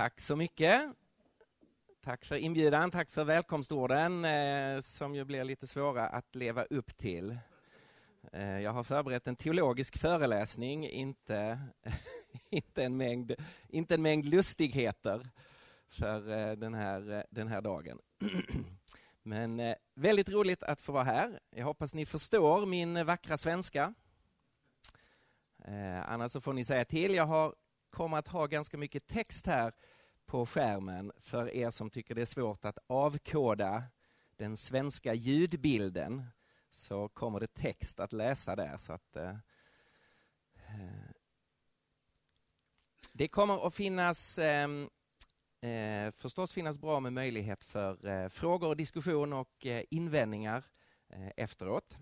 Tack så mycket. Tack för inbjudan, tack för välkomstorden eh, som ju blir lite svåra att leva upp till. Eh, jag har förberett en teologisk föreläsning, inte, inte, en, mängd, inte en mängd lustigheter för eh, den, här, eh, den här dagen. Men eh, väldigt roligt att få vara här. Jag hoppas ni förstår min vackra svenska. Eh, annars så får ni säga till. Jag har, kommer att ha ganska mycket text här på skärmen för er som tycker det är svårt att avkoda den svenska ljudbilden så kommer det text att läsa där. Så att, eh, eh det kommer att finnas ehm, eh, förstås finnas bra med möjlighet för eh, frågor diskussion och eh, invändningar eh, efteråt.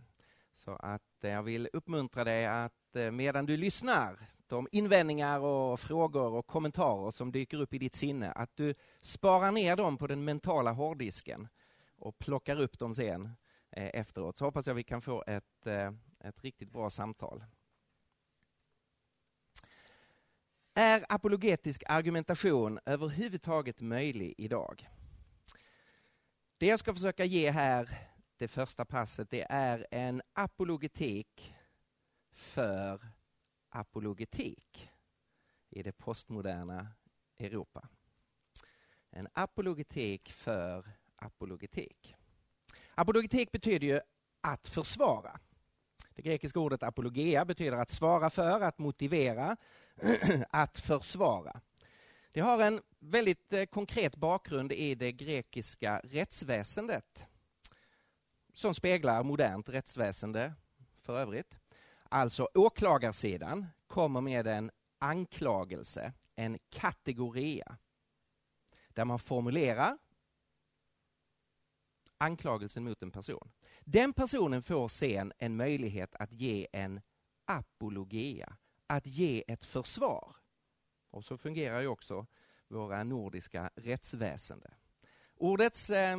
Så att eh, jag vill uppmuntra dig att eh, medan du lyssnar de invändningar och frågor och kommentarer som dyker upp i ditt sinne, att du sparar ner dem på den mentala hårddisken och plockar upp dem sen eh, efteråt. Så hoppas jag vi kan få ett, eh, ett riktigt bra samtal. Är apologetisk argumentation överhuvudtaget möjlig idag? Det jag ska försöka ge här, det första passet, det är en apologetik för apologetik i det postmoderna Europa. En apologetik för apologetik. Apologetik betyder ju att försvara. Det grekiska ordet apologia betyder att svara för, att motivera, att försvara. Det har en väldigt eh, konkret bakgrund i det grekiska rättsväsendet som speglar modernt rättsväsende för övrigt. Alltså åklagarsidan kommer med en anklagelse, en kategoria, där man formulerar anklagelsen mot en person. Den personen får sen en möjlighet att ge en apologia, att ge ett försvar. Och så fungerar ju också våra nordiska rättsväsende. Ordets eh,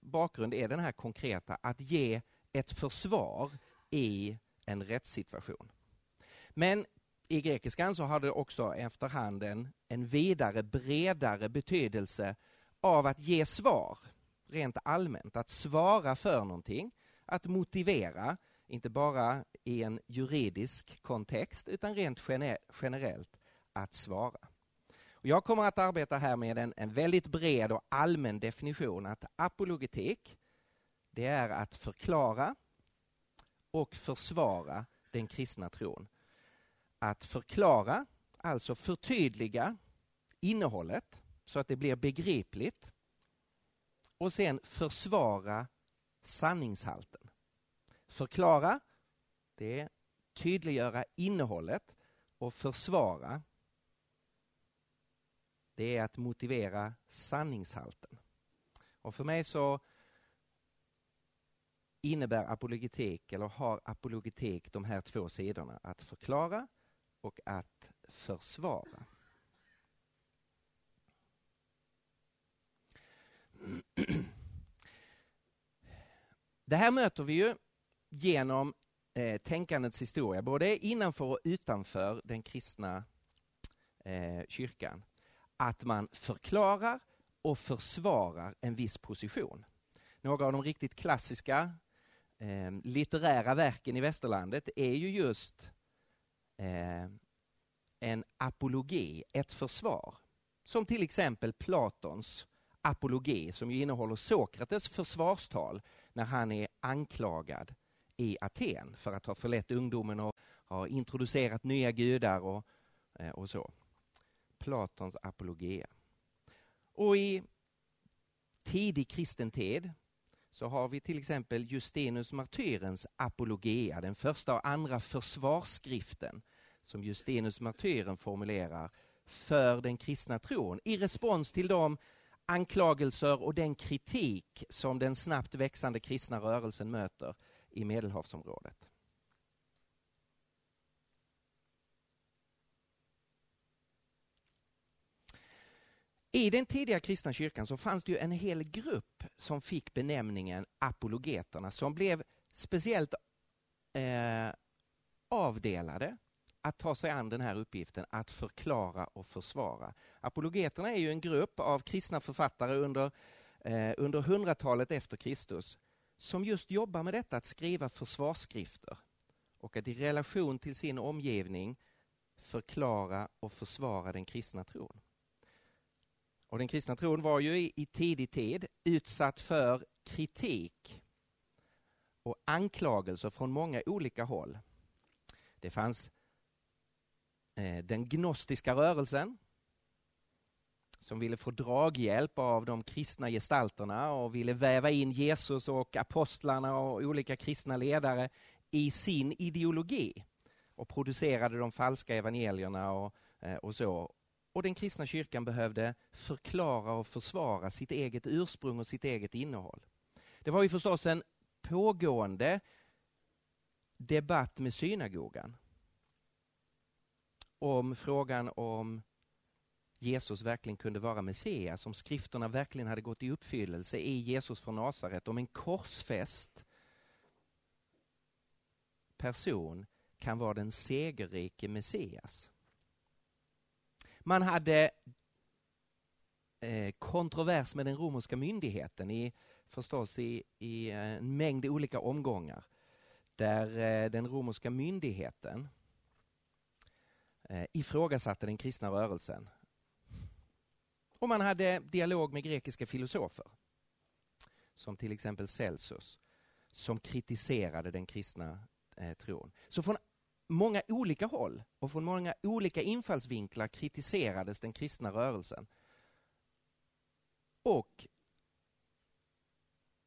bakgrund är den här konkreta, att ge ett försvar i en rättssituation. Men i grekiskan så har det också efterhand en, en vidare, bredare betydelse av att ge svar, rent allmänt. Att svara för någonting, att motivera, inte bara i en juridisk kontext utan rent generellt att svara. Och jag kommer att arbeta här med en, en väldigt bred och allmän definition att apologetik, det är att förklara, och försvara den kristna tron. Att förklara, alltså förtydliga innehållet så att det blir begripligt och sen försvara sanningshalten. Förklara, det är tydliggöra innehållet och försvara, det är att motivera sanningshalten. Och för mig så innebär apologetik, eller har apologetik de här två sidorna, att förklara och att försvara. Det här möter vi ju genom eh, tänkandets historia, både innanför och utanför den kristna eh, kyrkan. Att man förklarar och försvarar en viss position. Några av de riktigt klassiska eh, litterära verken i västerlandet är ju just eh, en apologi, ett försvar. Som till exempel Platons apologi som ju innehåller Sokrates försvarstal när han är anklagad i Aten för att ha förlett ungdomen och ha introducerat nya gudar och, eh, och så. Platons apologia. Och i tidig kristen tid så har vi till exempel Justinus martyrens apologia, den första och andra försvarsskriften som Justinus martyren formulerar för den kristna tron i respons till de anklagelser och den kritik som den snabbt växande kristna rörelsen möter i Medelhavsområdet. I den tidiga kristna kyrkan så fanns det ju en hel grupp som fick benämningen apologeterna som blev speciellt eh, avdelade att ta sig an den här uppgiften att förklara och försvara. Apologeterna är ju en grupp av kristna författare under, eh, under hundratalet efter Kristus som just jobbar med detta att skriva försvarsskrifter och att i relation till sin omgivning förklara och försvara den kristna tron. Och den kristna tron var ju i, i tidig tid utsatt för kritik och anklagelser från många olika håll. Det fanns eh, den gnostiska rörelsen som ville få draghjälp av de kristna gestalterna och ville väva in Jesus och apostlarna och olika kristna ledare i sin ideologi och producerade de falska evangelierna och, eh, och så. Och den kristna kyrkan behövde förklara och försvara sitt eget ursprung och sitt eget innehåll. Det var ju förstås en pågående debatt med synagogan om frågan om Jesus verkligen kunde vara Messias, om skrifterna verkligen hade gått i uppfyllelse i Jesus från Nasaret, om en korsfäst person kan vara den segerrike Messias. Man hade eh, kontrovers med den romerska myndigheten i, förstås i, i eh, en mängd olika omgångar. Där eh, den romerska myndigheten eh, ifrågasatte den kristna rörelsen. Och man hade dialog med grekiska filosofer. Som till exempel Celsus. Som kritiserade den kristna eh, tron. Så från många olika håll och från många olika infallsvinklar kritiserades den kristna rörelsen. Och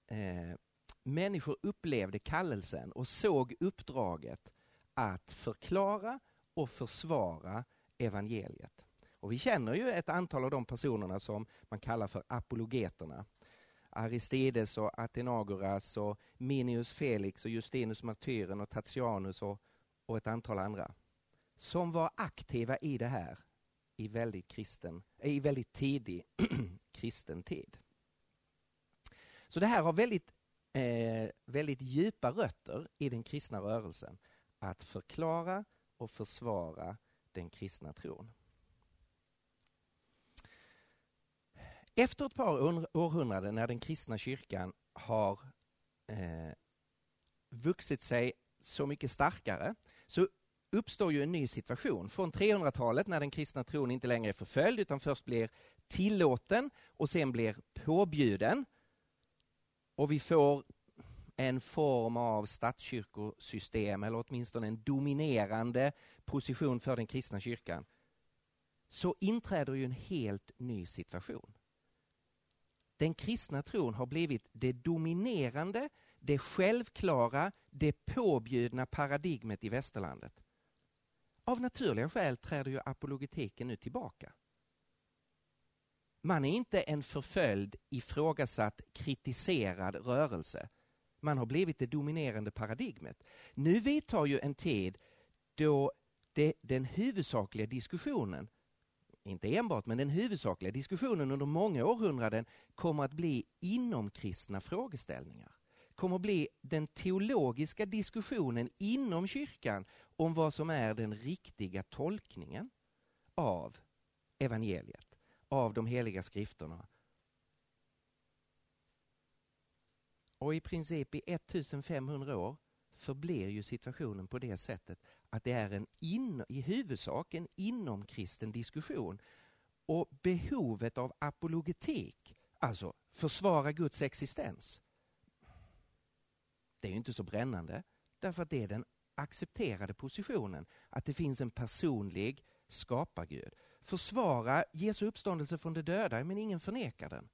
eh, människor upplevde kallelsen och såg uppdraget att förklara och försvara evangeliet. Och vi känner ju ett antal av de personerna som man kallar för apologeterna. Aristides och Athenagoras och Minius Felix och Justinus martyren och Tatianus och, och ett antal andra. Som var aktiva i det här i väldigt, kristen, i väldigt tidig kristen tid. Så det här har väldigt, eh, väldigt djupa rötter i den kristna rörelsen. Att förklara och försvara den kristna tron. Efter ett par århundraden när den kristna kyrkan har eh, vuxit sig så mycket starkare så uppstår ju en ny situation. Från 300-talet när den kristna tron inte längre är förföljd utan först blir tillåten och sen blir påbjuden. Och vi får en form av statskyrkosystem eller åtminstone en dominerande position för den kristna kyrkan så inträder ju en helt ny situation. Den kristna tron har blivit det dominerande, det självklara, det påbjudna paradigmet i västerlandet. Av naturliga skäl träder ju apologetiken nu tillbaka. Man är inte en förföljd, ifrågasatt, kritiserad rörelse. Man har blivit det dominerande paradigmet. Nu vidtar ju en tid då det, den huvudsakliga diskussionen inte enbart, men den huvudsakliga diskussionen under många århundraden kommer att bli inomkristna frågeställningar kommer att bli den teologiska diskussionen inom kyrkan om vad som är den riktiga tolkningen av evangeliet, av de heliga skrifterna. Och i princip i 1500 år förblir ju situationen på det sättet att det är en in, i huvudsak en inomkristen diskussion. Och behovet av apologetik, alltså försvara Guds existens, det är ju inte så brännande därför att det är den accepterade positionen att det finns en personlig skapargud. Försvara Jesu uppståndelse från de döda, men ingen förnekar den.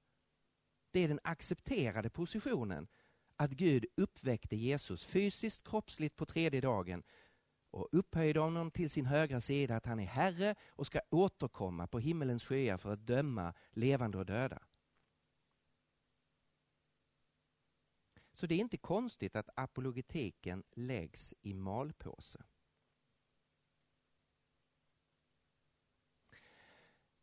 Det är den accepterade positionen att Gud uppväckte Jesus fysiskt, kroppsligt på tredje dagen och upphöjde honom till sin högra sida att han är Herre och ska återkomma på himmelens skyar för att döma levande och döda. Så det är inte konstigt att apologetiken läggs i malpåse.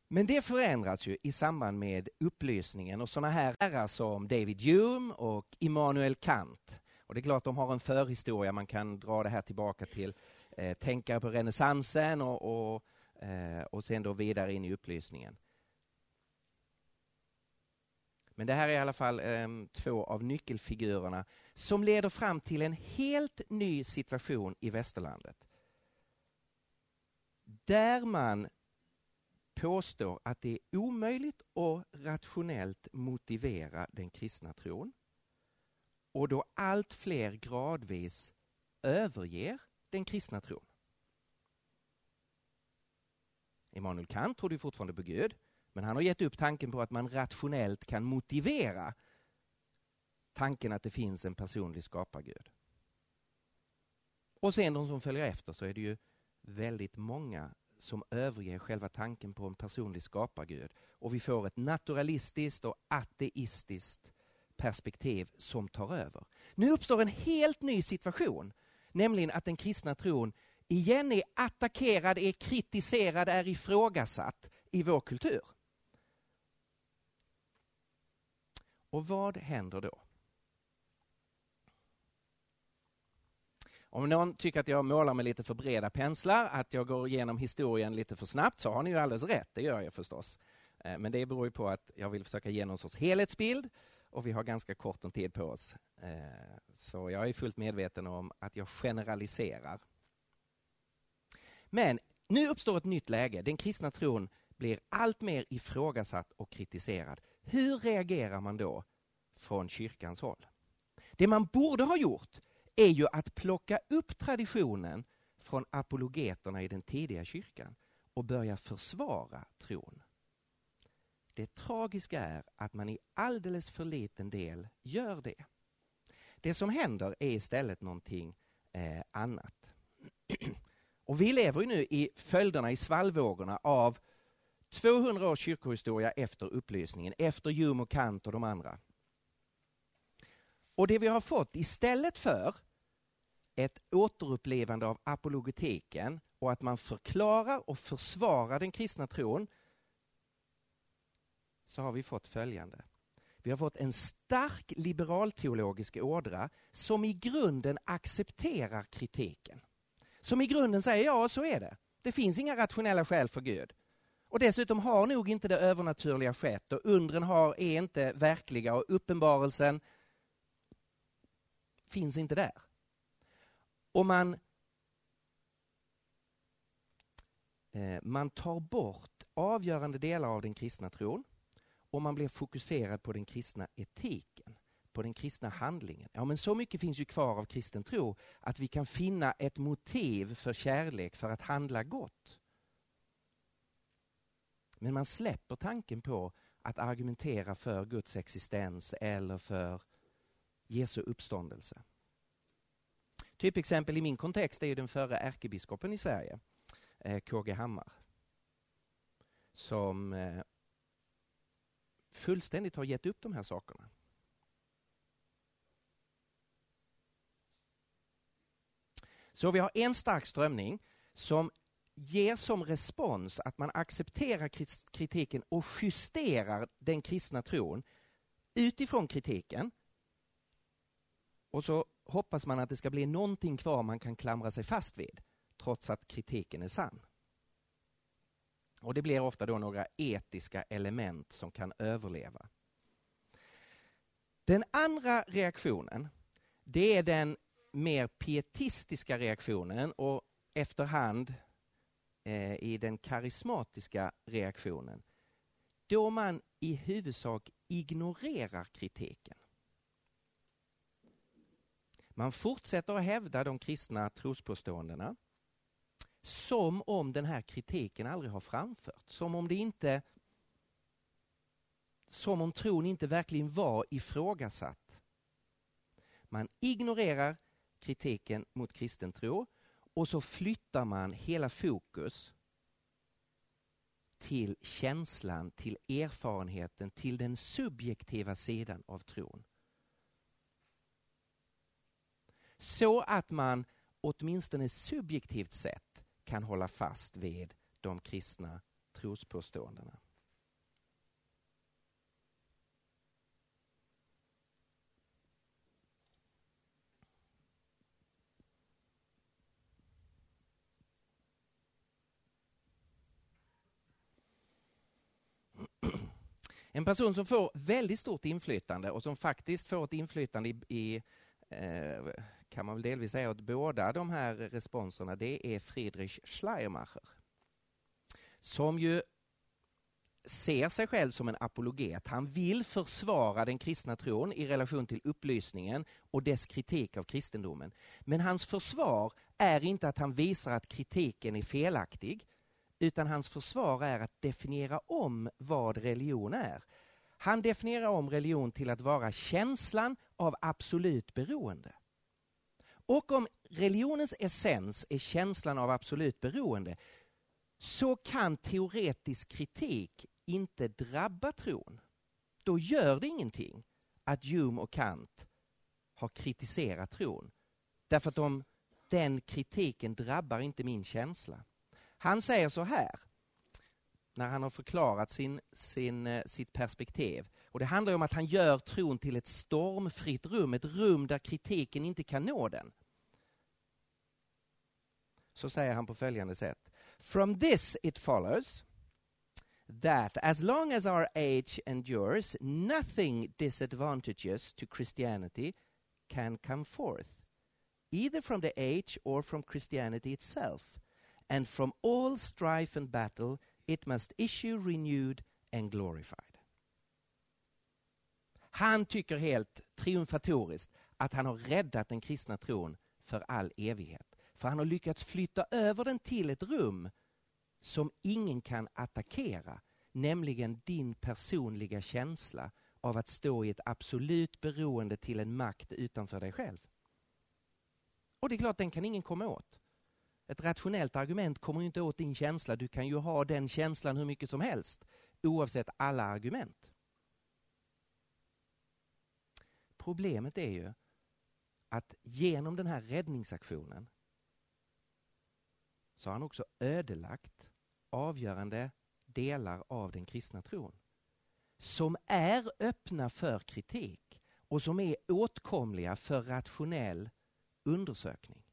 Men det förändras ju i samband med upplysningen och sådana här herrar som David Hume och Immanuel Kant. Och det är klart de har en förhistoria, man kan dra det här tillbaka till eh, tänkare på renässansen och, och, eh, och sen då vidare in i upplysningen. Men det här är i alla fall eh, två av nyckelfigurerna som leder fram till en helt ny situation i västerlandet. Där man påstår att det är omöjligt och rationellt motivera den kristna tron och då allt fler gradvis överger den kristna tron. Immanuel Kant trodde fortfarande på Gud, men han har gett upp tanken på att man rationellt kan motivera tanken att det finns en personlig skapargud. Och sen de som följer efter så är det ju väldigt många som överger själva tanken på en personlig skapargud. Och vi får ett naturalistiskt och ateistiskt perspektiv som tar över. Nu uppstår en helt ny situation, nämligen att den kristna tron igen är attackerad, är kritiserad, är ifrågasatt i vår kultur. Och vad händer då? Om någon tycker att jag målar med lite för breda penslar, att jag går igenom historien lite för snabbt, så har ni ju alldeles rätt. Det gör jag förstås. Eh, men det beror ju på att jag vill försöka ge någon sorts helhetsbild och vi har ganska kort om tid på oss. Eh, så jag är fullt medveten om att jag generaliserar. Men nu uppstår ett nytt läge. Den kristna tron blir allt mer ifrågasatt och kritiserad. Hur reagerar man då från kyrkans håll? Det man borde ha gjort är ju att plocka upp traditionen från apologeterna i den tidiga kyrkan och börja försvara tron. Det tragiska är att man i alldeles för liten del gör det. Det som händer är istället någonting eh, annat. Och vi lever ju nu i följderna, i svallvågorna av 200 års kyrkohistoria efter upplysningen, efter Hume och Kant och de andra. Och det vi har fått istället för ett återupplevande av apologetiken och att man förklarar och försvarar den kristna tron så har vi fått följande. Vi har fått en stark liberalteologisk ådra som i grunden accepterar kritiken. Som i grunden säger ja, så är det. Det finns inga rationella skäl för Gud. Och dessutom har nog inte det övernaturliga skett och undren har, är inte verkliga och uppenbarelsen finns inte där. Och man, eh, man tar bort avgörande delar av den kristna tron och man blir fokuserad på den kristna etiken, på den kristna handlingen. Ja, men så mycket finns ju kvar av kristen tro att vi kan finna ett motiv för kärlek, för att handla gott. Men man släpper tanken på att argumentera för Guds existens eller för Jesu uppståndelse. Typexempel i min kontext är ju den förre ärkebiskopen i Sverige, eh, KG Hammar. Som eh, fullständigt har gett upp de här sakerna. Så vi har en stark strömning som ger som respons att man accepterar kritiken och justerar den kristna tron utifrån kritiken. Och så hoppas man att det ska bli någonting kvar man kan klamra sig fast vid, trots att kritiken är sann. Och det blir ofta då några etiska element som kan överleva. Den andra reaktionen, det är den mer pietistiska reaktionen och efterhand eh, i den karismatiska reaktionen. Då man i huvudsak ignorerar kritiken. Man fortsätter att hävda de kristna trospåståendena som om den här kritiken aldrig har framförts. Som om det inte som om tron inte verkligen var ifrågasatt. Man ignorerar kritiken mot kristen tro och så flyttar man hela fokus till känslan, till erfarenheten, till den subjektiva sidan av tron. Så att man åtminstone subjektivt sett kan hålla fast vid de kristna trospåståendena. En person som får väldigt stort inflytande och som faktiskt får ett inflytande i, i eh, kan man väl delvis säga åt båda de här responserna, det är Friedrich Schleiermacher. Som ju ser sig själv som en apologet. Han vill försvara den kristna tron i relation till upplysningen och dess kritik av kristendomen. Men hans försvar är inte att han visar att kritiken är felaktig, utan hans försvar är att definiera om vad religion är. Han definierar om religion till att vara känslan av absolut beroende. Och om religionens essens är känslan av absolut beroende så kan teoretisk kritik inte drabba tron. Då gör det ingenting att Hume och Kant har kritiserat tron. Därför att de, den kritiken drabbar inte min känsla. Han säger så här, när han har förklarat sin, sin, eh, sitt perspektiv. Och Det handlar om att han gör tron till ett stormfritt rum, ett rum där kritiken inte kan nå den. Så säger han på följande sätt. From this it follows that as long as our age endures, nothing disadvantageous to Christianity can come forth, either from the age or from Christianity itself. And from all strife and battle it must issue renewed and glorified. Han tycker helt triumfatoriskt att han har räddat den kristna tron för all evighet. För han har lyckats flytta över den till ett rum som ingen kan attackera, nämligen din personliga känsla av att stå i ett absolut beroende till en makt utanför dig själv. Och det är klart, den kan ingen komma åt. Ett rationellt argument kommer inte åt din känsla. Du kan ju ha den känslan hur mycket som helst, oavsett alla argument. Problemet är ju att genom den här räddningsaktionen så har han också ödelagt avgörande delar av den kristna tron. Som är öppna för kritik och som är åtkomliga för rationell undersökning.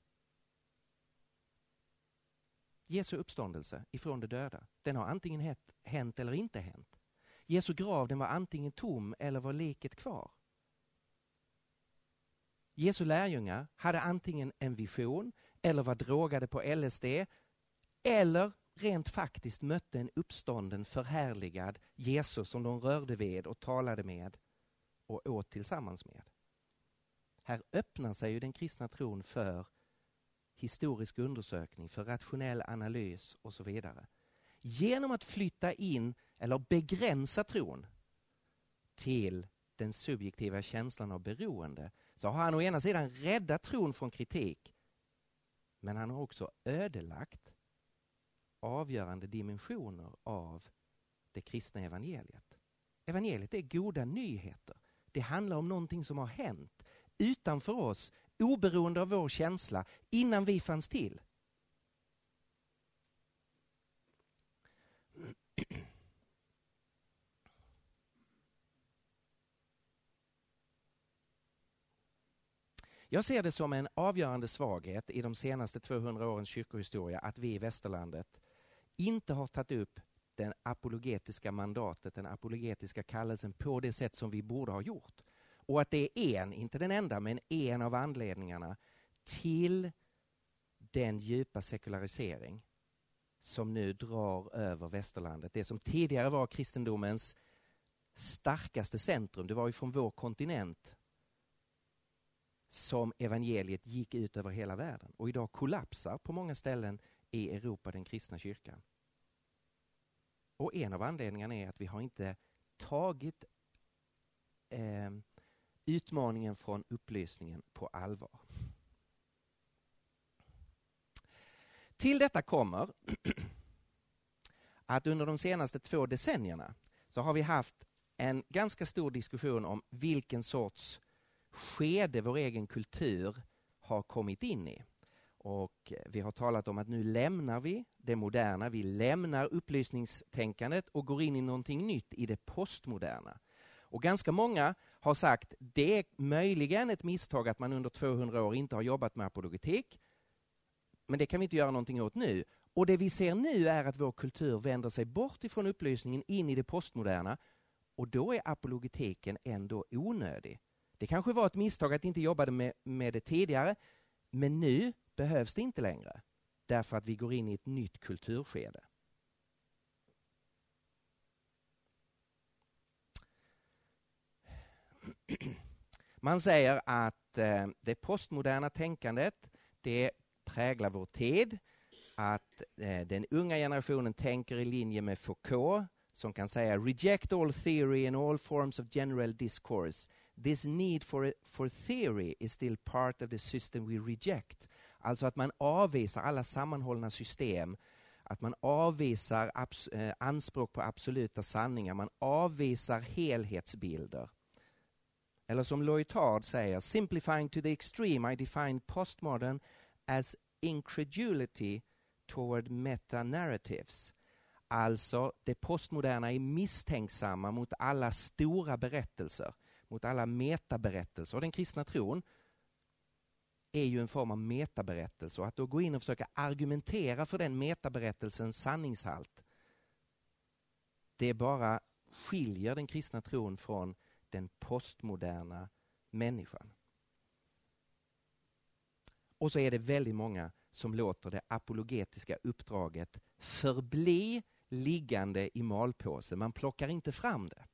Jesu uppståndelse ifrån de döda, den har antingen hänt eller inte hänt. Jesu grav den var antingen tom eller var liket kvar. Jesu lärjungar hade antingen en vision eller var drogade på LSD eller rent faktiskt mötte en uppstånden förhärligad Jesus som de rörde vid och talade med och åt tillsammans med. Här öppnar sig ju den kristna tron för historisk undersökning, för rationell analys och så vidare. Genom att flytta in eller begränsa tron till den subjektiva känslan av beroende så har han å ena sidan räddat tron från kritik men han har också ödelagt avgörande dimensioner av det kristna evangeliet. Evangeliet är goda nyheter. Det handlar om någonting som har hänt utanför oss, oberoende av vår känsla, innan vi fanns till. Jag ser det som en avgörande svaghet i de senaste 200 årens kyrkohistoria att vi i västerlandet inte har tagit upp det apologetiska mandatet, den apologetiska kallelsen på det sätt som vi borde ha gjort. Och att det är en, inte den enda, men en av anledningarna till den djupa sekularisering som nu drar över västerlandet. Det som tidigare var kristendomens starkaste centrum, det var ju från vår kontinent som evangeliet gick ut över hela världen. Och idag kollapsar på många ställen i Europa den kristna kyrkan. Och en av anledningarna är att vi har inte tagit eh, utmaningen från upplysningen på allvar. Till detta kommer att under de senaste två decennierna så har vi haft en ganska stor diskussion om vilken sorts skede vår egen kultur har kommit in i. Och vi har talat om att nu lämnar vi det moderna, vi lämnar upplysningstänkandet och går in i någonting nytt i det postmoderna. Och ganska många har sagt det är möjligen ett misstag att man under 200 år inte har jobbat med apologetik. Men det kan vi inte göra någonting åt nu. Och det vi ser nu är att vår kultur vänder sig bort ifrån upplysningen in i det postmoderna. och då är apologetiken ändå onödig. Det kanske var ett misstag att inte jobba med, med det tidigare, men nu behövs det inte längre därför att vi går in i ett nytt kulturskede. Man säger att eh, det postmoderna tänkandet det präglar vår tid, att eh, den unga generationen tänker i linje med Foucault som kan säga reject all theory and all forms of general discourse. This need for, for theory is still part of the system we reject. Alltså att man avvisar alla sammanhållna system, att man avvisar eh, anspråk på absoluta sanningar, man avvisar helhetsbilder. Eller som Loitard säger, simplifying to the extreme I define postmodern as incredulity toward meta-narratives. Alltså, det postmoderna är misstänksamma mot alla stora berättelser, mot alla metaberättelser. Och den kristna tron är ju en form av metaberättelse och att då gå in och försöka argumentera för den metaberättelsens sanningshalt, det bara skiljer den kristna tron från den postmoderna människan. Och så är det väldigt många som låter det apologetiska uppdraget förbli liggande i malpåse. Man plockar inte fram det.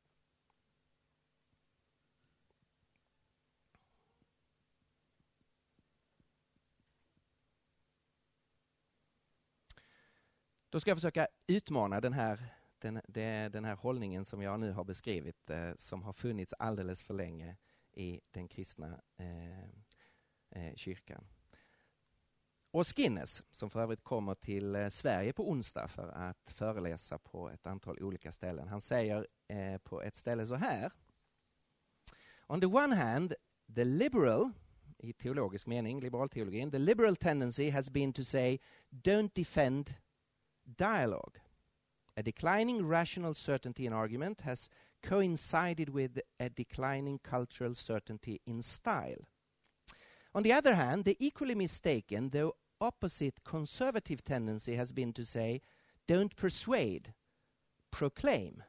Då ska jag försöka utmana den här, den, den här hållningen som jag nu har beskrivit, eh, som har funnits alldeles för länge i den kristna eh, eh, kyrkan. Och Skinnes, som för övrigt kommer till eh, Sverige på onsdag för att föreläsa på ett antal olika ställen. Han säger eh, på ett ställe så här. On the one hand, the liberal, i teologisk mening, liberalteologin, the liberal tendency has been to say don't defend dialogue. A declining rational certainty in argument has coincided with a declining cultural certainty in style. On the other hand, the equally mistaken, though opposite conservative tendency has been to say, don't persuade, proclaim.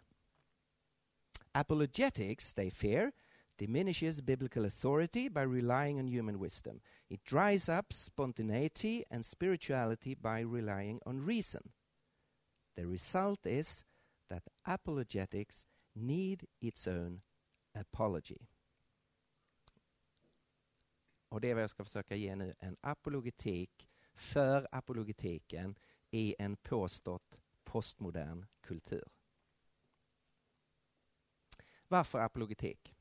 Apologetics, they fear, diminishes biblical authority by relying on human wisdom. It dries up spontaneity and spirituality by relying on reason. The result is that apologetics need its own apology. Och det är vad jag ska försöka ge nu, en apologetik för apologetiken i en påstått postmodern kultur. Varför apologetik?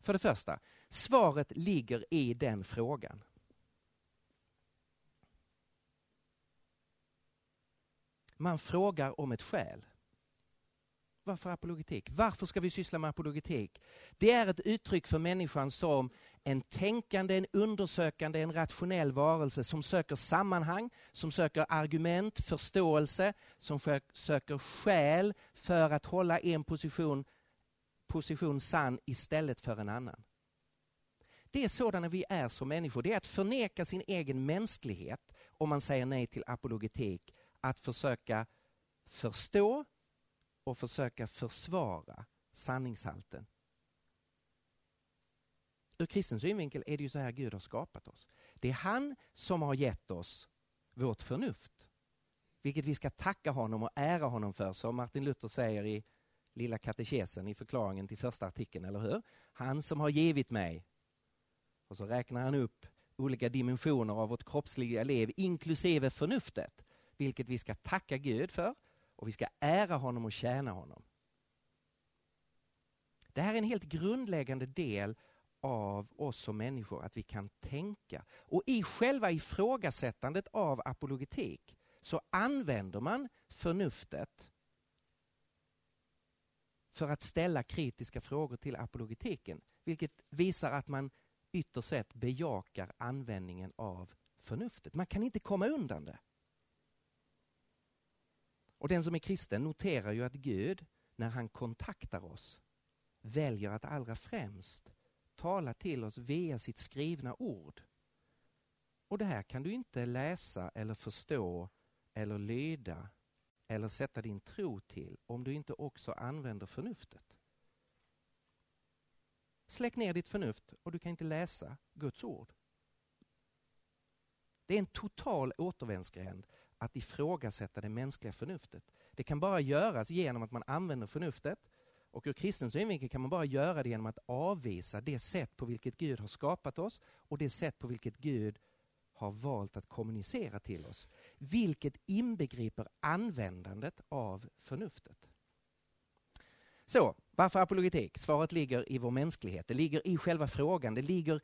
För det första, svaret ligger i den frågan. Man frågar om ett skäl. Varför apologetik? Varför ska vi syssla med apologetik? Det är ett uttryck för människan som en tänkande, en undersökande, en rationell varelse som söker sammanhang, som söker argument, förståelse, som söker skäl för att hålla en position, position sann istället för en annan. Det är sådana vi är som människor. Det är att förneka sin egen mänsklighet om man säger nej till apologetik. Att försöka förstå och försöka försvara sanningshalten ur kristen synvinkel är det ju så här Gud har skapat oss. Det är han som har gett oss vårt förnuft. Vilket vi ska tacka honom och ära honom för, som Martin Luther säger i Lilla katekesen i förklaringen till första artikeln, eller hur? Han som har givit mig. Och så räknar han upp olika dimensioner av vårt kroppsliga liv, inklusive förnuftet, vilket vi ska tacka Gud för och vi ska ära honom och tjäna honom. Det här är en helt grundläggande del av oss som människor att vi kan tänka. Och i själva ifrågasättandet av apologetik så använder man förnuftet för att ställa kritiska frågor till apologetiken. Vilket visar att man ytterst sett bejakar användningen av förnuftet. Man kan inte komma undan det. Och den som är kristen noterar ju att Gud, när han kontaktar oss, väljer att allra främst tala till oss via sitt skrivna ord. Och det här kan du inte läsa eller förstå eller lyda eller sätta din tro till om du inte också använder förnuftet. Släck ner ditt förnuft och du kan inte läsa Guds ord. Det är en total återvändsgränd att ifrågasätta det mänskliga förnuftet. Det kan bara göras genom att man använder förnuftet och ur kristen synvinkel kan man bara göra det genom att avvisa det sätt på vilket Gud har skapat oss och det sätt på vilket Gud har valt att kommunicera till oss. Vilket inbegriper användandet av förnuftet. Så, varför apologetik? Svaret ligger i vår mänsklighet. Det ligger i själva frågan. Det ligger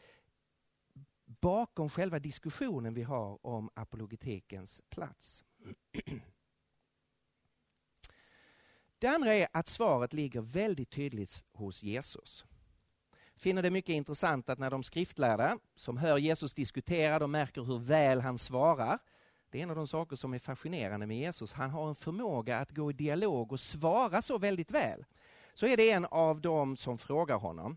bakom själva diskussionen vi har om apologetikens plats. Det andra är att svaret ligger väldigt tydligt hos Jesus. Finner det mycket intressant att när de skriftlärda som hör Jesus diskutera, de märker hur väl han svarar. Det är en av de saker som är fascinerande med Jesus. Han har en förmåga att gå i dialog och svara så väldigt väl. Så är det en av dem som frågar honom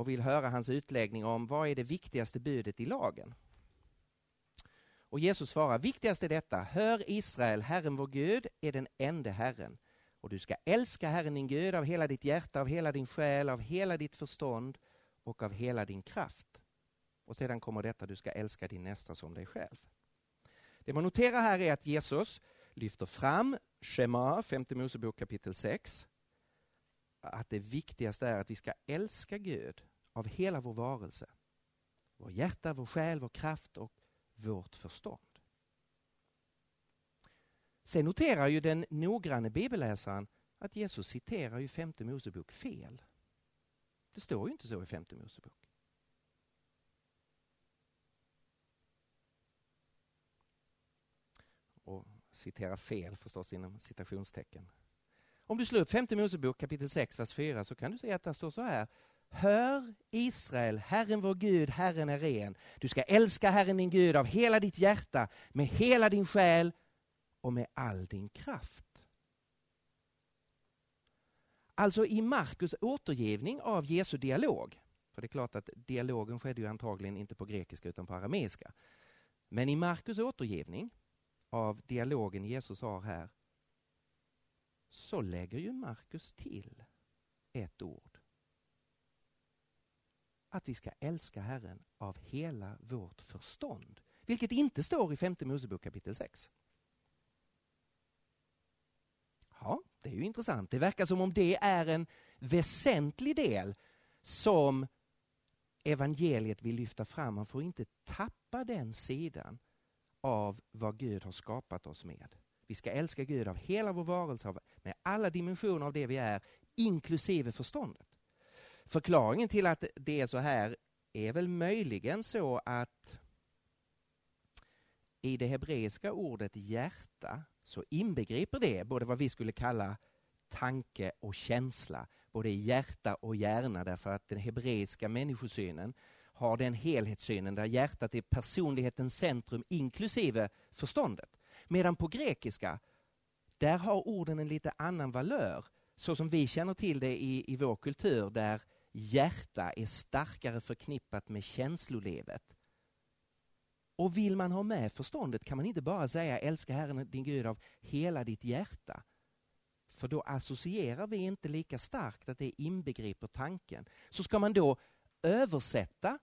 och vill höra hans utläggning om vad är det viktigaste budet i lagen. Och Jesus svarar, viktigast är detta, hör Israel, Herren vår Gud är den enda Herren. Och du ska älska Herren din Gud av hela ditt hjärta, av hela din själ, av hela ditt förstånd och av hela din kraft. Och sedan kommer detta, du ska älska din nästa som dig själv. Det man noterar här är att Jesus lyfter fram Shema, femte Mosebok kapitel 6. Att det viktigaste är att vi ska älska Gud av hela vår varelse. Vår hjärta, vår själ, vår kraft och vårt förstånd. Sen noterar ju den noggranne bibelläsaren att Jesus citerar ju femte Mosebok fel. Det står ju inte så i femte Mosebok. Och citera fel förstås inom citationstecken. Om du slår upp femte Mosebok kapitel 6, vers 4 så kan du se att det står så här. Hör Israel, Herren vår Gud, Herren är ren. Du ska älska Herren din Gud av hela ditt hjärta, med hela din själ och med all din kraft. Alltså i Markus återgivning av Jesu dialog, för det är klart att dialogen skedde ju antagligen inte på grekiska utan på arameiska. Men i Markus återgivning av dialogen Jesus har här så lägger ju Markus till ett ord. Att vi ska älska Herren av hela vårt förstånd. Vilket inte står i femte Mosebok kapitel 6. Ja, det är ju intressant. Det verkar som om det är en väsentlig del som evangeliet vill lyfta fram. Man får inte tappa den sidan av vad Gud har skapat oss med. Vi ska älska Gud av hela vår varelse, med alla dimensioner av det vi är, inklusive förståndet. Förklaringen till att det är så här är väl möjligen så att i det hebreiska ordet hjärta så inbegriper det både vad vi skulle kalla tanke och känsla, både hjärta och hjärna därför att den hebreiska människosynen har den helhetssynen där hjärtat är personlighetens centrum inklusive förståndet. Medan på grekiska, där har orden en lite annan valör så som vi känner till det i, i vår kultur där hjärta är starkare förknippat med känslolivet och vill man ha med förståndet kan man inte bara säga älska Herren din Gud av hela ditt hjärta. För då associerar vi inte lika starkt att det inbegriper tanken. Så ska man då översätta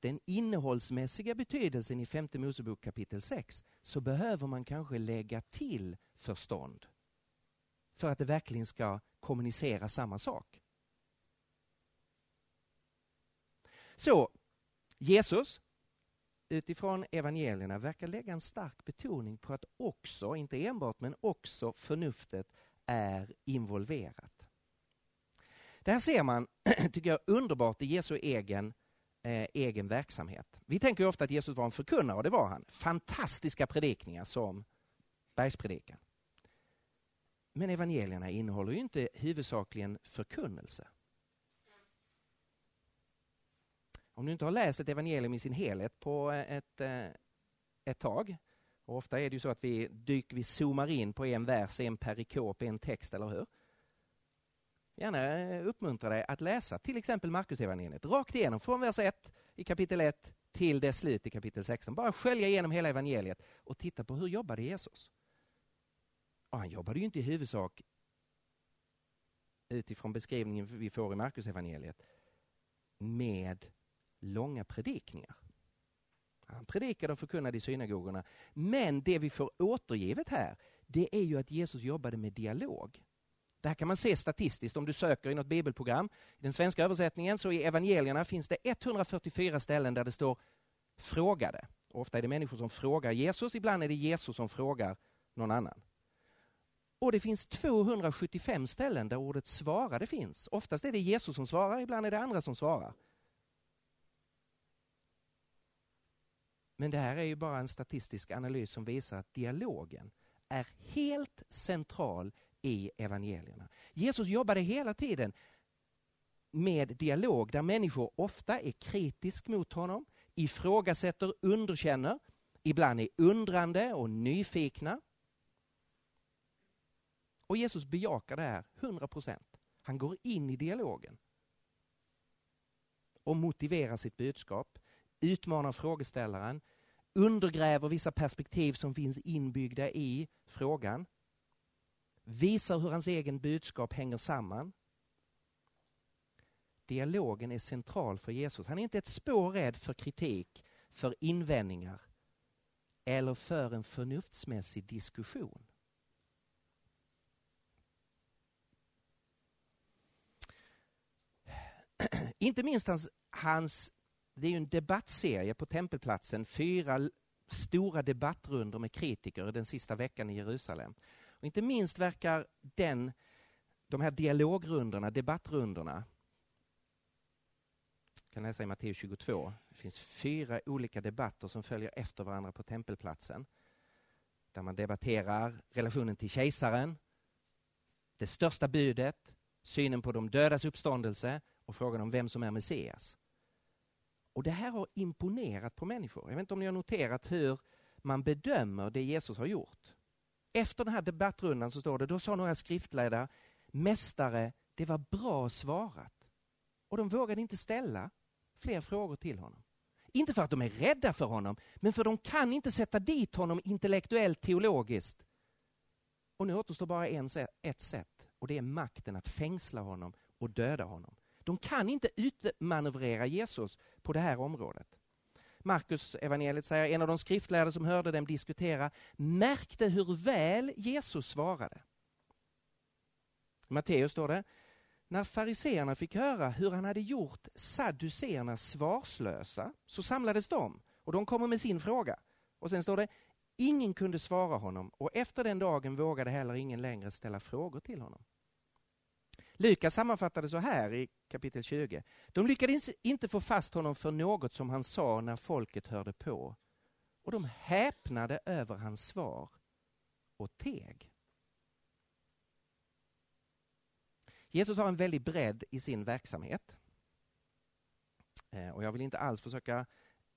den innehållsmässiga betydelsen i femte Mosebok kapitel 6 så behöver man kanske lägga till förstånd för att det verkligen ska kommunicera samma sak. Så Jesus utifrån evangelierna verkar lägga en stark betoning på att också, inte enbart, men också förnuftet är involverat. Det här ser man, tycker jag, underbart i Jesu egen, eh, egen verksamhet. Vi tänker ofta att Jesus var en förkunnare, och det var han. Fantastiska predikningar som bergspredikan. Men evangelierna innehåller ju inte huvudsakligen förkunnelse. Om du inte har läst ett evangelium i sin helhet på eh, ett, eh, ett tag, och ofta är det ju så att vi, dyk, vi zoomar in på en vers, en perikop, en text, eller hur? Gärna eh, uppmuntra dig att läsa till exempel Markus evangeliet rakt igenom, från vers 1 i kapitel 1 till dess slut i kapitel 16. Bara skölja igenom hela evangeliet och titta på hur jobbade Jesus? Och han jobbade ju inte i huvudsak utifrån beskrivningen vi får i Markus evangeliet med långa predikningar. Han predikade och förkunnade i synagogorna. Men det vi får återgivet här, det är ju att Jesus jobbade med dialog. Det här kan man se statistiskt om du söker i något bibelprogram. I den svenska översättningen så i evangelierna finns det 144 ställen där det står frågade. Ofta är det människor som frågar Jesus, ibland är det Jesus som frågar någon annan. Och det finns 275 ställen där ordet svarade finns. Oftast är det Jesus som svarar, ibland är det andra som svarar. Men det här är ju bara en statistisk analys som visar att dialogen är helt central i evangelierna. Jesus jobbade hela tiden med dialog där människor ofta är kritisk mot honom, ifrågasätter, underkänner, ibland är undrande och nyfikna. Och Jesus bejakar det här 100%. Han går in i dialogen och motiverar sitt budskap, utmanar frågeställaren, undergräver vissa perspektiv som finns inbyggda i frågan, visar hur hans egen budskap hänger samman. Dialogen är central för Jesus. Han är inte ett spår rädd för kritik, för invändningar eller för en förnuftsmässig diskussion. Inte minst hans, hans det är ju en debattserie på Tempelplatsen, fyra stora debattrundor med kritiker den sista veckan i Jerusalem. Och inte minst verkar den, de här dialogrundorna, debattrundorna, jag kan läsa i Matteus 22, det finns fyra olika debatter som följer efter varandra på Tempelplatsen. Där man debatterar relationen till kejsaren, det största budet, synen på de dödas uppståndelse och frågan om vem som är Messias. Och det här har imponerat på människor. Jag vet inte om ni har noterat hur man bedömer det Jesus har gjort. Efter den här debattrundan så står det, då sa några skriftledare, Mästare, det var bra svarat. Och de vågade inte ställa fler frågor till honom. Inte för att de är rädda för honom, men för de kan inte sätta dit honom intellektuellt teologiskt. Och nu återstår bara en, ett sätt och det är makten att fängsla honom och döda honom. De kan inte utmanövrera Jesus på det här området. Markus evangeliet säger en av de skriftlärde som hörde dem diskutera märkte hur väl Jesus svarade. I Matteus står det, när fariseerna fick höra hur han hade gjort sadduceerna svarslösa så samlades de och de kommer med sin fråga. Och sen står det, ingen kunde svara honom och efter den dagen vågade heller ingen längre ställa frågor till honom. Lukas sammanfattade så här i kapitel 20. De lyckades inte få fast honom för något som han sa när folket hörde på. Och de häpnade över hans svar och teg. Jesus har en väldig bredd i sin verksamhet. Eh, och jag vill inte alls försöka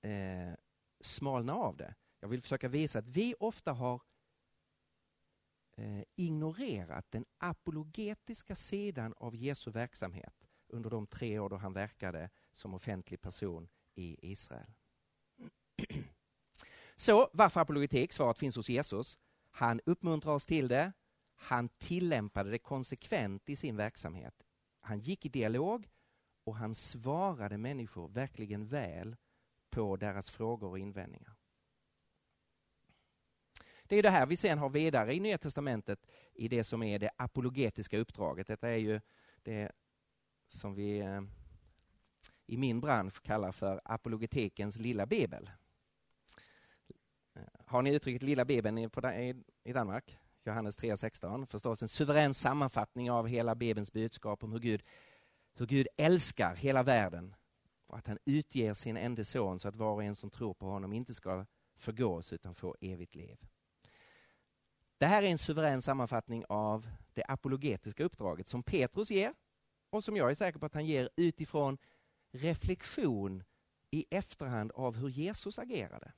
eh, smalna av det. Jag vill försöka visa att vi ofta har eh, Eh, ignorerat den apologetiska sidan av Jesu verksamhet under de tre år då han verkade som offentlig person i Israel. Så varför apologetik? Svaret finns hos Jesus. Han uppmuntrar oss till det. Han tillämpade det konsekvent i sin verksamhet. Han gick i dialog och han svarade människor verkligen väl på deras frågor och invändningar. Det är det här vi sen har vidare i Nya Testamentet i det som är det apologetiska uppdraget. Detta är ju det som vi eh, i min bransch kallar för apologetikens lilla bibel. Eh, har ni uttrycket lilla bibeln i Danmark? Johannes 3.16. Förstås en suverän sammanfattning av hela Bibelns budskap om hur Gud, hur Gud älskar hela världen och att han utger sin enda son så att var och en som tror på honom inte ska förgås utan få evigt liv. Det här är en suverän sammanfattning av det apologetiska uppdraget som Petrus ger och som jag är säker på att han ger utifrån reflektion i efterhand av hur Jesus agerade.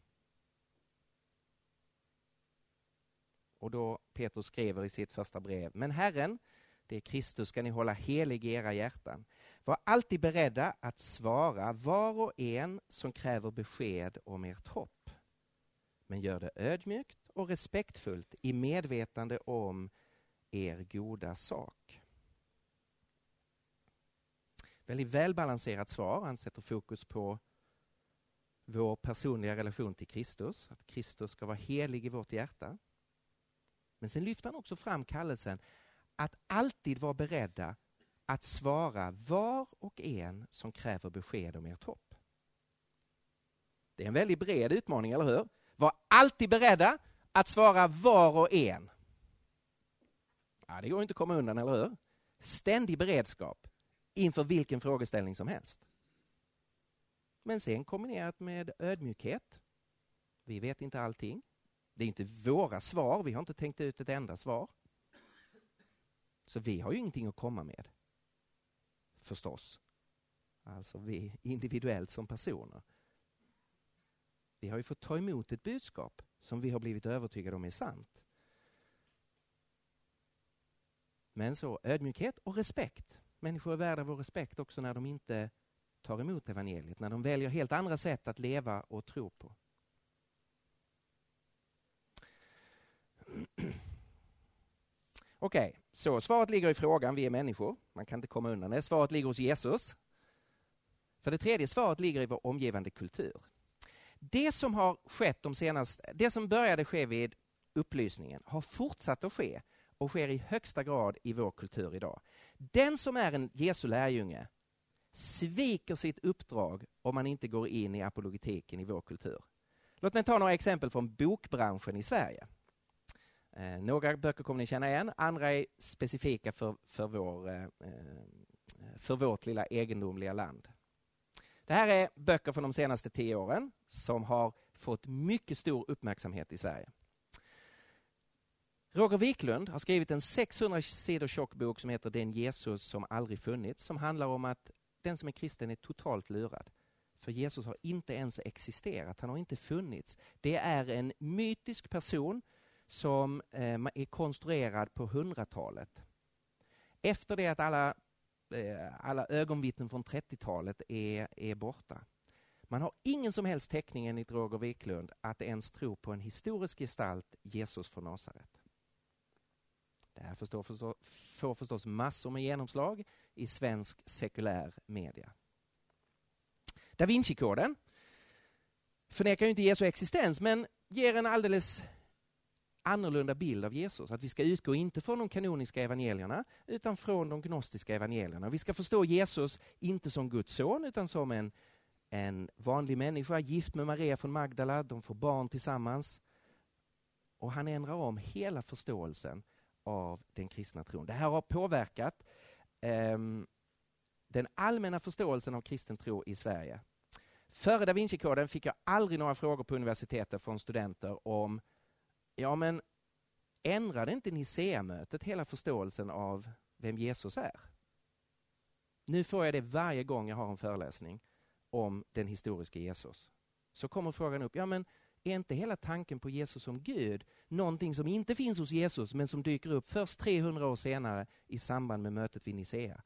Och då Petrus skriver i sitt första brev, men Herren, det är Kristus, ska ni hålla helig i era hjärtan. Var alltid beredda att svara var och en som kräver besked om ert hopp. Men gör det ödmjukt och respektfullt i medvetande om er goda sak. Väldigt välbalanserat svar. Han sätter fokus på vår personliga relation till Kristus, att Kristus ska vara helig i vårt hjärta. Men sen lyfter han också fram kallelsen att alltid vara beredda att svara var och en som kräver besked om ert hopp. Det är en väldigt bred utmaning, eller hur? Var alltid beredda att svara var och en. Ja, det går inte att komma undan, eller hur? Ständig beredskap inför vilken frågeställning som helst. Men sen kombinerat med ödmjukhet. Vi vet inte allting. Det är inte våra svar, vi har inte tänkt ut ett enda svar. Så vi har ju ingenting att komma med. Förstås. Alltså vi individuellt som personer. Vi har ju fått ta emot ett budskap som vi har blivit övertygade om är sant. Men så ödmjukhet och respekt. Människor är värda vår respekt också när de inte tar emot evangeliet, när de väljer helt andra sätt att leva och tro på. Okej, okay, så svaret ligger i frågan, vi är människor. Man kan inte komma undan det. Svaret ligger hos Jesus. För det tredje, svaret ligger i vår omgivande kultur. Det som har skett de senaste, det som började ske vid upplysningen har fortsatt att ske och sker i högsta grad i vår kultur idag. Den som är en Jesu lärjunge sviker sitt uppdrag om man inte går in i apologetiken i vår kultur. Låt mig ta några exempel från bokbranschen i Sverige. Eh, några böcker kommer ni känna igen, andra är specifika för, för, vår, eh, eh för vårt lilla egendomliga land. Det här är böcker från de senaste tio åren som har fått mycket stor uppmärksamhet i Sverige. Roger Wiklund har skrivit en 600 sidor tjock bok som heter Den Jesus som aldrig funnits, som handlar om att den som är kristen är totalt lurad. För Jesus har inte ens existerat, han har inte funnits. Det är en mytisk person som eh, är konstruerad på hundratalet. Efter det att alla, Eh, alla ögonvittnen från 30-talet är, är borta. Man har ingen som helst täckning enligt Roger Wiklund att ens tro på en historisk gestalt, Jesus från Nasaret. Det här förstår, förstå, får förstås massor med genomslag i svensk sekulär media. Da Vinci-koden förnekar ju inte Jesu existens men ger en alldeles annorlunda bild av Jesus. Att vi ska utgå inte från de kanoniska evangelierna utan från de gnostiska evangelierna. Vi ska förstå Jesus inte som Guds son utan som en, en vanlig människa gift med Maria från Magdala. De får barn tillsammans. Och han ändrar om hela förståelsen av den kristna tron. Det här har påverkat eh, den allmänna förståelsen av kristen tro i Sverige. Före da Vinci-koden fick jag aldrig några frågor på universitetet från studenter om ja men ändrade inte Nicea-mötet hela förståelsen av vem Jesus är? Nu får jag det varje gång jag har en föreläsning om den historiska Jesus. Så kommer frågan upp, ja men är inte hela tanken på Jesus som Gud någonting som inte finns hos Jesus men som dyker upp först 300 år senare i samband med mötet vid Nicea?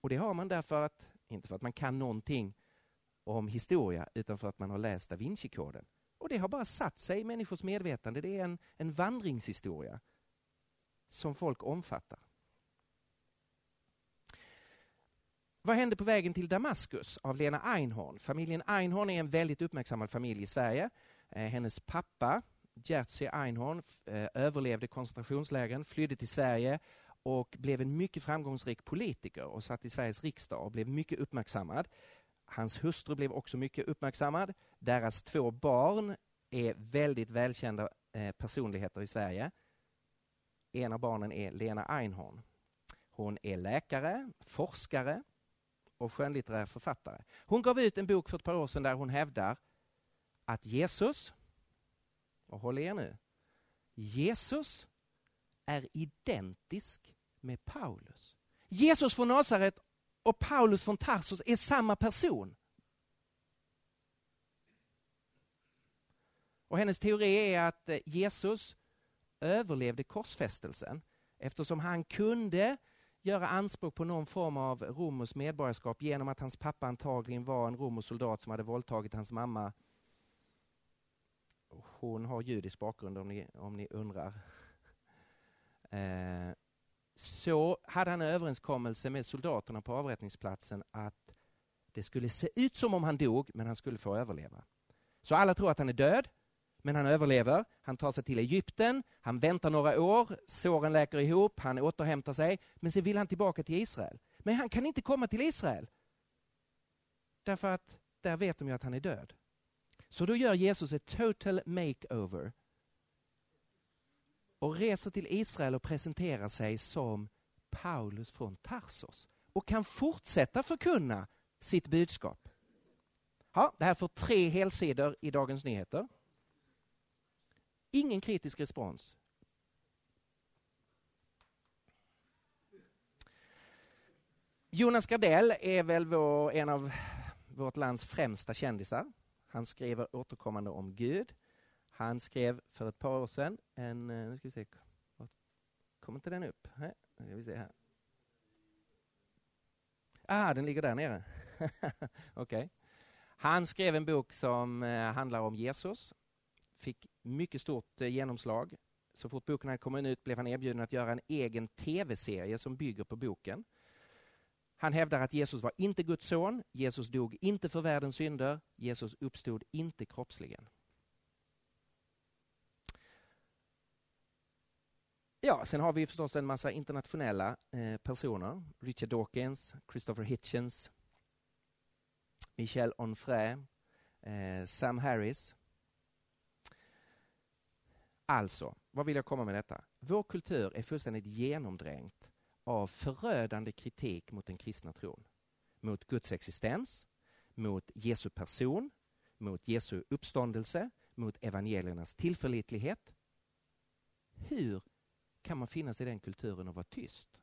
Och det har man därför att, inte för att man kan någonting om historia, utan för att man har läst da Vinci-koden. Och det har bara satt sig i människors medvetande. Det är en, en vandringshistoria som folk omfattar. Vad hände på vägen till Damaskus av Lena Einhorn? Familjen Einhorn är en väldigt uppmärksammad familj i Sverige. Eh, hennes pappa, Jerzy Einhorn, eh, överlevde koncentrationslägren, flydde till Sverige och blev en mycket framgångsrik politiker och satt i Sveriges riksdag och blev mycket uppmärksammad. Hans hustru blev också mycket uppmärksammad. Deras två barn är väldigt välkända eh, personligheter i Sverige. En av barnen är Lena Einhorn. Hon är läkare, forskare och skönlitterär författare. Hon gav ut en bok för ett par år sedan där hon hävdar att Jesus, och håll er nu, Jesus är identisk med Paulus. Jesus från Nasaret och Paulus från Tarsus är samma person. Och hennes teori är att eh, Jesus överlevde korsfästelsen eftersom han kunde göra anspråk på någon form av romersk medborgarskap genom att hans pappa antagligen var en romersk soldat som hade våldtagit hans mamma hon har judisk bakgrund om ni, om ni undrar. Eh, så hade han en överenskommelse med soldaterna på avrättningsplatsen att det skulle se ut som om han dog, men han skulle få överleva. Så alla tror att han är död, men han överlever. Han tar sig till Egypten, han väntar några år, såren läker ihop, han återhämtar sig, men sen vill han tillbaka till Israel. Men han kan inte komma till Israel. Därför att där vet de ju att han är död. Så då gör Jesus ett total makeover och reser till Israel och presenterar sig som Paulus från Tarsos och kan fortsätta förkunna sitt budskap. Ja, det här får tre helsidor i Dagens Nyheter. Ingen kritisk respons. Jonas Gardell är väl vår, en av vårt lands främsta kändisar. Han skriver återkommande om Gud. Han skrev för ett par år sedan en... Eh, nu ska vi se. Kommer inte den upp? Nej, ska vi se här. Ah, den ligger där nere. Okej. Okay. Han skrev en bok som eh, handlar om Jesus. Fick mycket stort eh, genomslag. Så fort boken hade kommit ut blev han erbjuden att göra en egen tv-serie som bygger på boken. Han hävdar att Jesus var inte Guds son, Jesus dog inte för världens synder, Jesus uppstod inte kroppsligen. Ja, sen har vi förstås en massa internationella eh, personer. Richard Dawkins, Christopher Hitchens, Michel Onfray, eh, Sam Harris. Alltså, vad vill jag komma med detta? Vår kultur är fullständigt genomdränkt av förödande kritik mot den kristna tron. Mot Guds existens, mot Jesu person, mot Jesu uppståndelse, mot evangeliernas tillförlitlighet. Hur kan man finnas i den kulturen och vara tyst?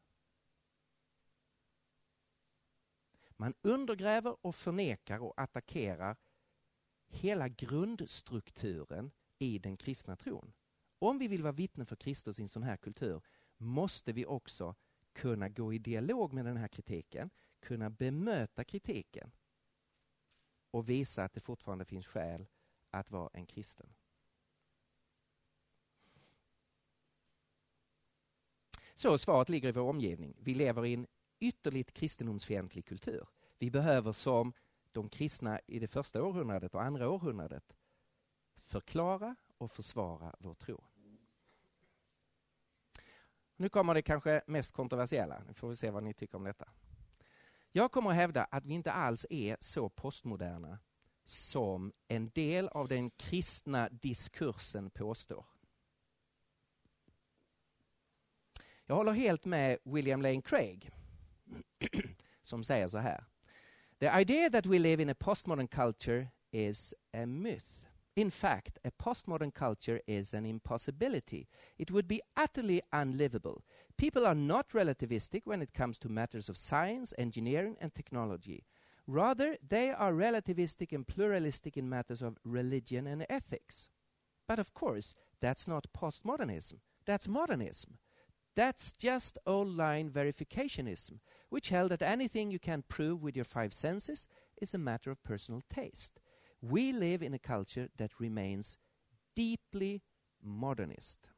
Man undergräver och förnekar och attackerar hela grundstrukturen i den kristna tron. Om vi vill vara vittnen för Kristus i en sån här kultur måste vi också kunna gå i dialog med den här kritiken, kunna bemöta kritiken och visa att det fortfarande finns skäl att vara en kristen. Så svaret ligger i vår omgivning. Vi lever i en ytterligt kristendomsfientlig kultur. Vi behöver som de kristna i det första århundradet och andra århundradet förklara och försvara vår tro. Nu kommer det kanske mest kontroversiella. Nu får vi se vad ni tycker om detta. Jag kommer att hävda att vi inte alls är så postmoderna som en del av den kristna diskursen påstår. Jag håller helt med William Lane Craig som säger så här. The idea that we live in a postmodern culture is a myth. In fact, a postmodern culture is an impossibility. It would be utterly unlivable. People are not relativistic when it comes to matters of science, engineering, and technology. Rather, they are relativistic and pluralistic in matters of religion and ethics. But of course, that's not postmodernism. That's modernism. That's just old line verificationism, which held that anything you can prove with your five senses is a matter of personal taste. We live in a culture that remains deeply modernist.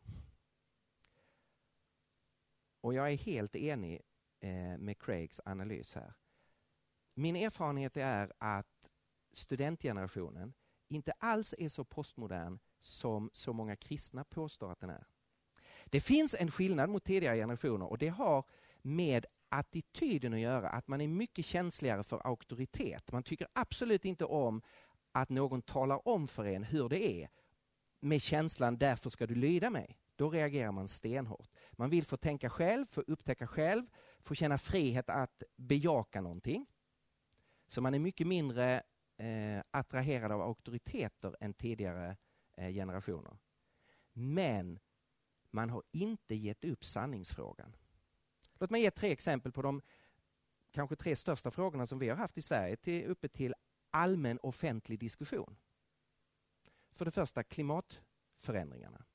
Och jag är helt enig eh, med Craigs analys här. Min erfarenhet är att studentgenerationen inte alls är så postmodern som så många kristna påstår att den är. Det finns en skillnad mot tidigare generationer och det har med attityden att göra, att man är mycket känsligare för auktoritet. Man tycker absolut inte om att någon talar om för en hur det är med känslan därför ska du lyda mig. Då reagerar man stenhårt. Man vill få tänka själv, få upptäcka själv, få känna frihet att bejaka någonting. Så man är mycket mindre eh, attraherad av auktoriteter än tidigare eh, generationer. Men man har inte gett upp sanningsfrågan. Låt mig ge tre exempel på de kanske tre största frågorna som vi har haft i Sverige till, uppe till allmän offentlig diskussion. För det första klimatförändringarna.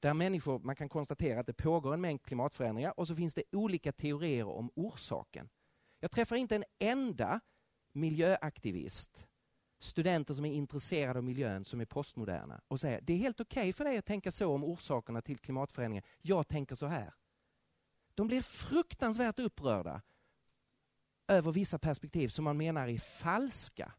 Där människor, man kan konstatera att det pågår en mängd klimatförändringar och så finns det olika teorier om orsaken. Jag träffar inte en enda miljöaktivist studenter som är intresserade av miljön, som är postmoderna och säger det är helt okej okay för dig att tänka så om orsakerna till klimatförändringen. Jag tänker så här. De blir fruktansvärt upprörda över vissa perspektiv som man menar är falska.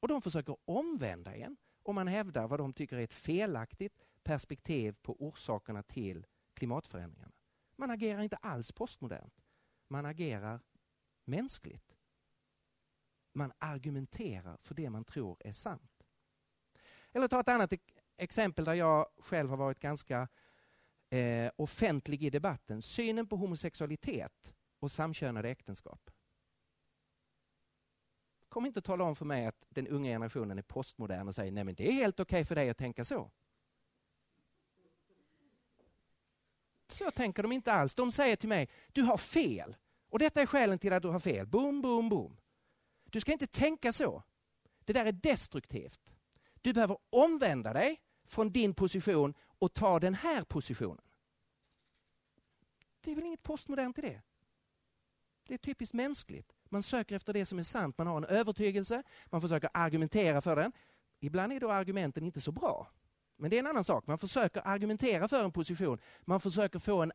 Och de försöker omvända en om man hävdar vad de tycker är ett felaktigt perspektiv på orsakerna till klimatförändringarna. Man agerar inte alls postmodernt. Man agerar mänskligt. Man argumenterar för det man tror är sant. Eller ta ett annat exempel där jag själv har varit ganska eh, offentlig i debatten. Synen på homosexualitet och samkönade äktenskap. Kom inte att tala om för mig att den unga generationen är postmodern och säger nej men det är helt okej okay för dig att tänka så. Så tänker de inte alls. De säger till mig, du har fel. Och detta är skälen till att du har fel. Boom, boom, boom. Du ska inte tänka så. Det där är destruktivt. Du behöver omvända dig från din position och ta den här positionen. Det är väl inget postmodernt i det? Det är typiskt mänskligt. Man söker efter det som är sant. Man har en övertygelse, man försöker argumentera för den. Ibland är då argumenten inte så bra. Men det är en annan sak. Man försöker argumentera för en position. Man försöker få en,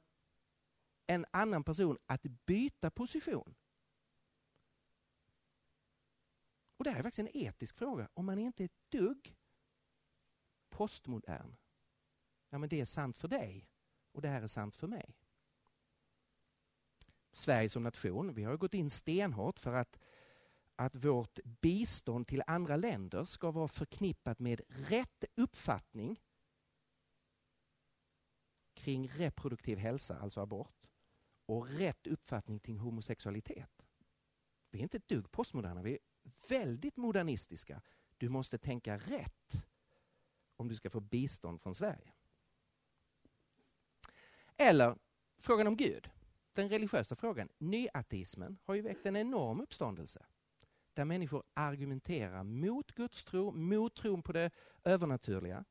en annan person att byta position. Och det här är faktiskt en etisk fråga. Om man inte är ett dugg postmodern, ja men det är sant för dig och det här är sant för mig. Sverige som nation, vi har gått in stenhårt för att, att vårt bistånd till andra länder ska vara förknippat med rätt uppfattning kring reproduktiv hälsa, alltså abort, och rätt uppfattning kring homosexualitet. Vi är inte ett dugg postmoderna, vi väldigt modernistiska. Du måste tänka rätt om du ska få bistånd från Sverige. Eller frågan om Gud den religiösa frågan, nyateismen, har ju väckt en enorm uppståndelse. Där människor argumenterar mot gudstro, mot tron på det övernaturliga.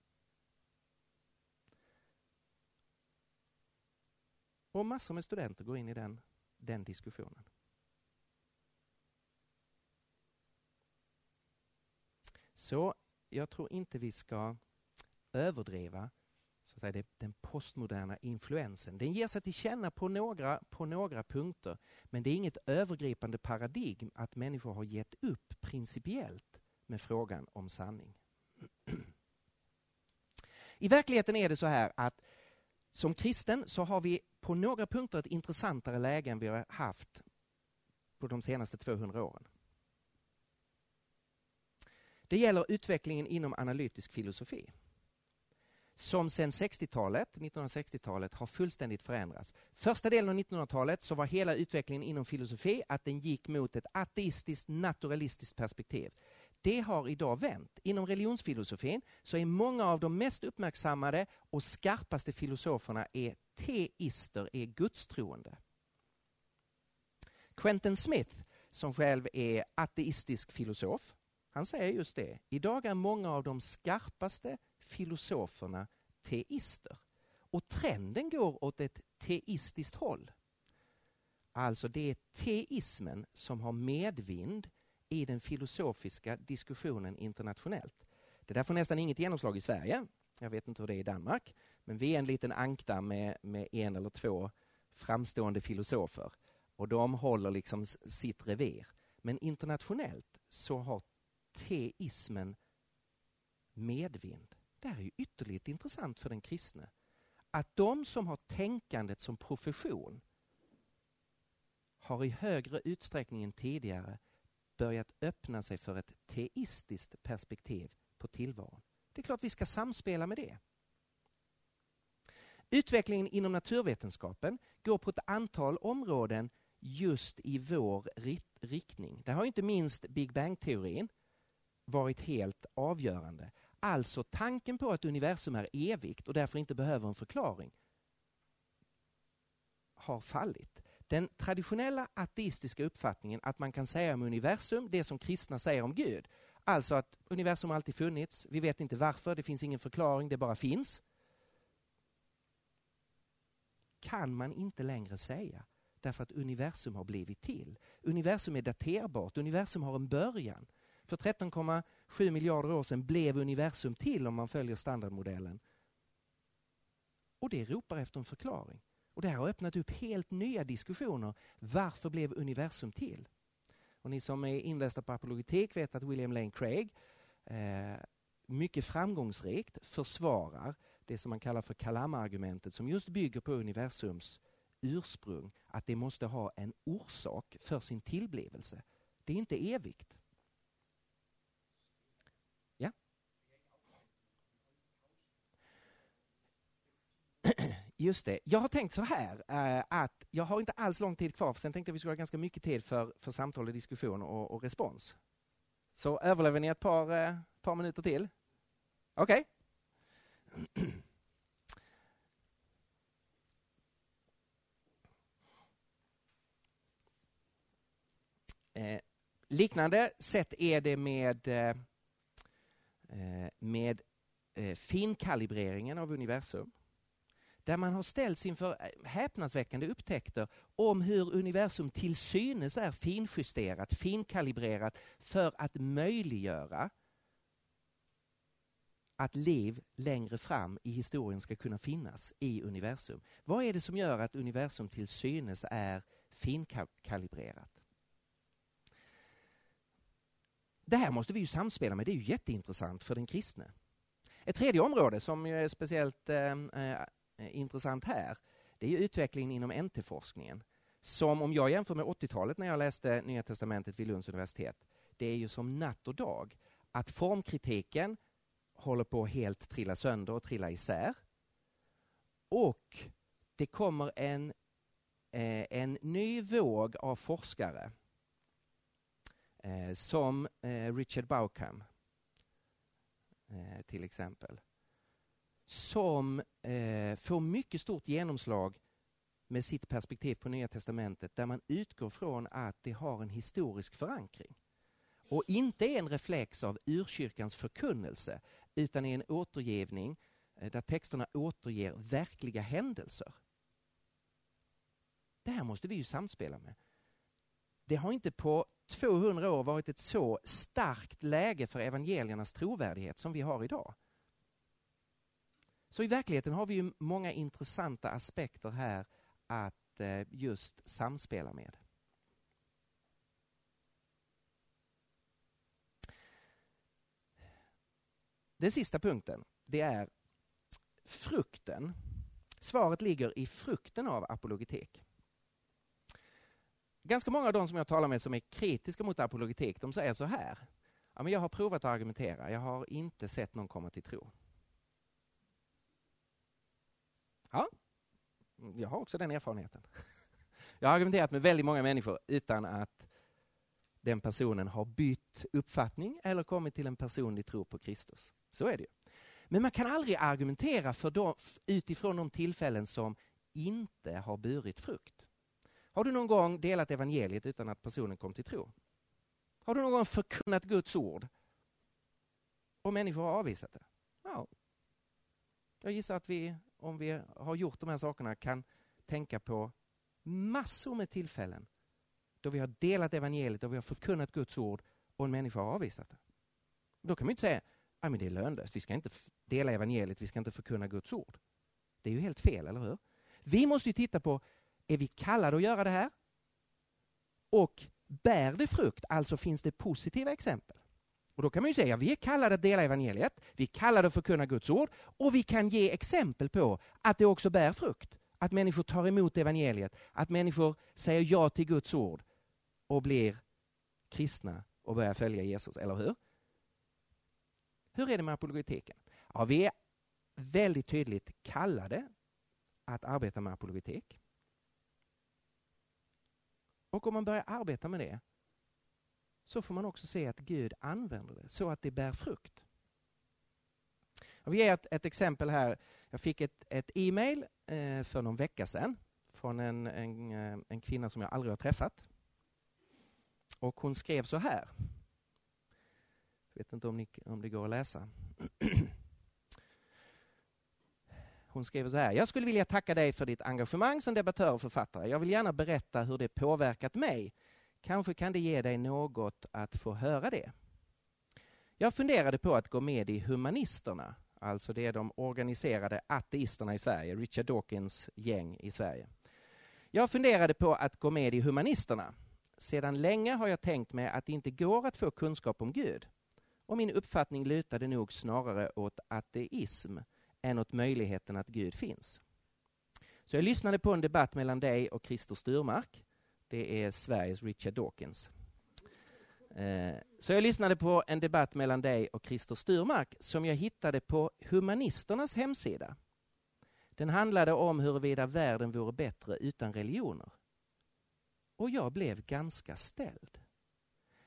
Och massor med studenter går in i den, den diskussionen. Så jag tror inte vi ska överdriva så att säga, det, den postmoderna influensen. Den ger sig till känna på några, på några punkter men det är inget övergripande paradigm att människor har gett upp principiellt med frågan om sanning. I verkligheten är det så här att som kristen så har vi på några punkter ett intressantare läge än vi har haft på de senaste 200 åren. Det gäller utvecklingen inom analytisk filosofi som sedan 60-talet, 1960-talet har fullständigt förändrats. Första delen av 1900-talet så var hela utvecklingen inom filosofi att den gick mot ett ateistiskt naturalistiskt perspektiv. Det har idag vänt. Inom religionsfilosofin så är många av de mest uppmärksammade och skarpaste filosoferna är teister, är gudstroende. Quentin Smith, som själv är ateistisk filosof, han säger just det. Idag är många av de skarpaste filosoferna teister. Och trenden går åt ett teistiskt håll. Alltså det är teismen som har medvind i den filosofiska diskussionen internationellt. Det där får nästan inget genomslag i Sverige. Jag vet inte hur det är i Danmark. Men vi är en liten ankta med, med en eller två framstående filosofer. Och de håller liksom sitt revir. Men internationellt så har teismen medvind. Det här är ju ytterligt intressant för den kristne. Att de som har tänkandet som profession har i högre utsträckning än tidigare börjat öppna sig för ett teistiskt perspektiv på tillvaron. Det är klart vi ska samspela med det. Utvecklingen inom naturvetenskapen går på ett antal områden just i vår riktning. Där har inte minst Big Bang-teorin varit helt avgörande. Alltså tanken på att universum är evigt och därför inte behöver en förklaring har fallit. Den traditionella ateistiska uppfattningen att man kan säga om universum det som kristna säger om Gud. Alltså att universum alltid funnits, vi vet inte varför, det finns ingen förklaring, det bara finns. Kan man inte längre säga därför att universum har blivit till. Universum är daterbart, universum har en början. För 13,7 miljarder år sedan blev universum till om man följer standardmodellen. Och det ropar efter en förklaring. Och det här har öppnat upp helt nya diskussioner. Varför blev universum till? Och ni som är inlästa på apologetik vet att William Lane Craig eh, mycket framgångsrikt försvarar det som man kallar för Kalam-argumentet som just bygger på universums ursprung, att det måste ha en orsak för sin tillblivelse. Det är inte evigt. Just det. Jag har tänkt så här eh, att jag har inte alls lång tid kvar för sen tänkte jag att vi skulle ha ganska mycket tid för, för samtal och diskussion och, och respons. Så överlever ni ett par, eh, par minuter till? Okej. Okay. Eh, liknande sätt är det med, eh, eh med eh, finkalibreringen av universum. Där man har ställts inför eh, häpnadsväckande upptäckter om hur universum till synes är finjusterat, finkalibrerat för att möjliggöra att liv längre fram i historien ska kunna finnas i universum. Vad är det som gör att universum till synes är finkalibrerat? Det här måste vi ju samspela med, det är ju jätteintressant för den kristne. Ett tredje område som är speciellt eh, eh Eh, intressant här, det är utvecklingen inom NT-forskningen. Som om jag jämför med 80-talet när jag läste Nya Testamentet vid Lunds universitet, det är ju som natt och dag. Att formkritiken håller på att helt trilla sönder och trilla isär. Och det kommer en, eh, en ny våg av forskare eh, som eh, Richard Bauckham eh, till exempel. Som eh, får mycket stort genomslag med sitt perspektiv på Nya Testamentet där man utgår från att det har en historisk förankring och inte är en reflex av urkyrkans förkunnelse utan är en återgivning eh, där texterna återger verkliga händelser. Det här måste vi ju samspela med. Det har inte på 200 år varit ett så starkt läge för evangeliernas trovärdighet som vi har idag. Så i verkligheten har vi ju många intressanta aspekter här att eh, just samspela med. Den sista punkten, det är frukten. Svaret ligger i frukten av apologetik. Ganska många av de som jag talar med som är kritiska mot apologetik, de säger så här. Ja, men jag har provat att argumentera, jag har inte sett någon komma till tro. Ja, mm, jag har också den erfarenheten. Jag har argumenterat med väldigt många människor utan att den personen har bytt uppfattning eller kommit till en personlig tro på Kristus. Så är det ju. Men man kan aldrig argumentera för dem, utifrån de tillfällen som inte har burit frukt. Har du någon gång delat evangeliet utan att personen kom till tro? Har du någon gång förkunnat Guds ord och människor har avvisat det? Ja. Jag gissar att vi, om vi har gjort de här sakerna, kan tänka på massor med tillfällen då vi har delat evangeliet och vi har förkunnat Guds ord och en människa har avvisat det. Då kan man inte säga ah, att det är lönlöst, vi ska inte dela evangeliet, vi ska inte förkunna Guds ord. Det är ju helt fel, eller hur? Vi måste titta på är vi kallade att göra det här? Och bär det frukt, alltså finns det positiva exempel? Och då kan man ju säga, vi är kallade att dela evangeliet, vi är kallade att förkunna Guds ord och vi kan ge exempel på att det också bär frukt. Att människor tar emot evangeliet, att människor säger ja till Guds ord och blir kristna och börjar följa Jesus, eller hur? Hur är det med apologetiken? Ja, vi är väldigt tydligt kallade att arbeta med apologetik. Och om man börjar arbeta med det så får man också se att Gud använder det så att det bär frukt. Jag vill ge ett, ett exempel här. Jag fick ett, ett e-mail eh, för någon vecka sedan från en, en, eh, en kvinna som jag aldrig har träffat. Och hon skrev så här. Jag vet inte om, ni, om det går att läsa. Hon skrev så här. Jag skulle vilja tacka dig för ditt engagemang som debattör och författare. Jag vill gärna berätta hur det påverkat mig. Kanske kan det ge dig något att få höra det. Jag funderade på att gå med i Humanisterna, Alltså det är de organiserade ateisterna i Sverige, Richard Dawkins gäng i Sverige. Jag funderade på att gå med i Humanisterna. Sedan länge har jag tänkt mig att det inte går att få kunskap om Gud. Och min uppfattning lutade nog snarare åt ateism än åt möjligheten att Gud finns. Så jag lyssnade på en debatt mellan dig och Christer Sturmark. Det är Sveriges Richard Dawkins. Eh, så jag lyssnade på en debatt mellan dig och Christer Sturmark som jag hittade på Humanisternas hemsida. Den handlade om huruvida världen vore bättre utan religioner. Och jag blev ganska ställd.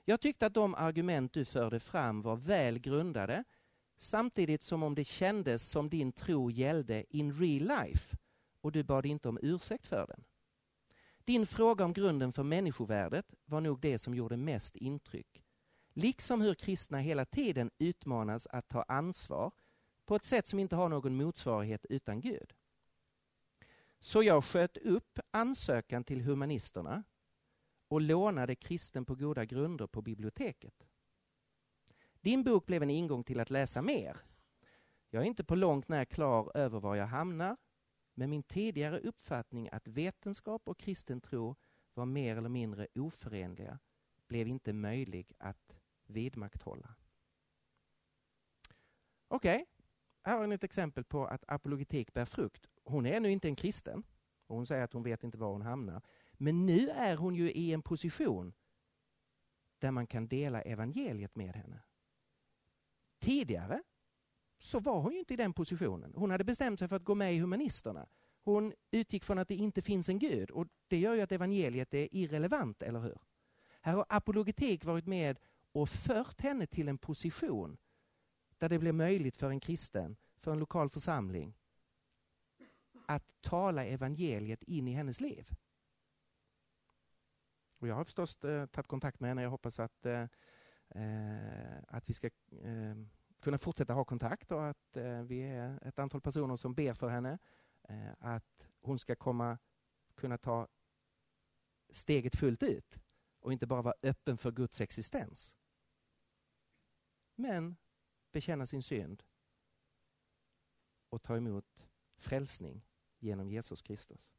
Jag tyckte att de argument du förde fram var väl grundade samtidigt som om det kändes som din tro gällde in real life och du bad inte om ursäkt för den. Din fråga om grunden för människovärdet var nog det som gjorde mest intryck. Liksom hur kristna hela tiden utmanas att ta ansvar på ett sätt som inte har någon motsvarighet utan Gud. Så jag sköt upp ansökan till humanisterna och lånade Kristen på goda grunder på biblioteket. Din bok blev en ingång till att läsa mer. Jag är inte på långt när klar över var jag hamnar men min tidigare uppfattning att vetenskap och kristen tro var mer eller mindre oförenliga blev inte möjlig att vidmakthålla. Okej, okay. här har ni ett exempel på att apologetik bär frukt. Hon är nu inte en kristen och hon säger att hon vet inte var hon hamnar. Men nu är hon ju i en position där man kan dela evangeliet med henne. Tidigare så var hon ju inte i den positionen. Hon hade bestämt sig för att gå med i Humanisterna. Hon utgick från att det inte finns en gud och det gör ju att evangeliet är irrelevant, eller hur? Här har apologetik varit med och fört henne till en position där det blir möjligt för en kristen, för en lokal församling att tala evangeliet in i hennes liv. Och jag har förstås eh, tagit kontakt med henne. Jag hoppas att, eh, eh att vi ska eh, kunna fortsätta ha kontakt och att eh, vi är ett antal personer som ber för henne. Eh, att hon ska komma kunna ta steget fullt ut och inte bara vara öppen för Guds existens. Men bekänna sin synd och ta emot frälsning genom Jesus Kristus.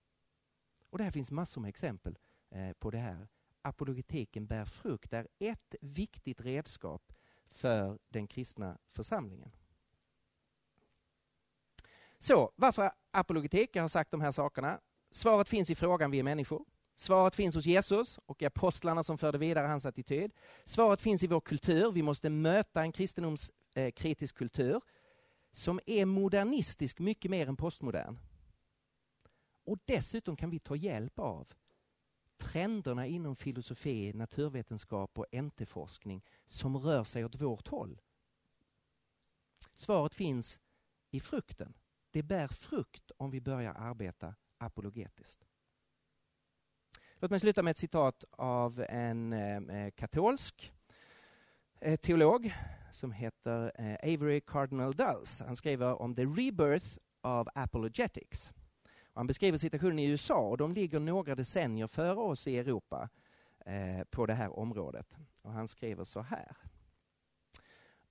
Och Det här finns massor med exempel eh, på det här. Apologetiken bär frukt, är ett viktigt redskap för den kristna församlingen. Så, varför apologetik? Jag har sagt de här sakerna. Svaret finns i frågan vi är människor. Svaret finns hos Jesus och apostlarna som förde vidare hans attityd. Svaret finns i vår kultur. Vi måste möta en kristendomskritisk eh, kultur som är modernistisk mycket mer än postmodern. Och dessutom kan vi ta hjälp av trenderna inom filosofi, naturvetenskap och NT-forskning som rör sig åt vårt håll? Svaret finns i frukten. Det bär frukt om vi börjar arbeta apologetiskt. Låt mig sluta med ett citat av en eh, katolsk eh, teolog som heter eh, Avery Cardinal Dulles. Han skriver om the rebirth of apologetics. Han beskriver situationen i USA och de ligger några decennier före oss i Europa eh, på det här området. Och han skriver så här.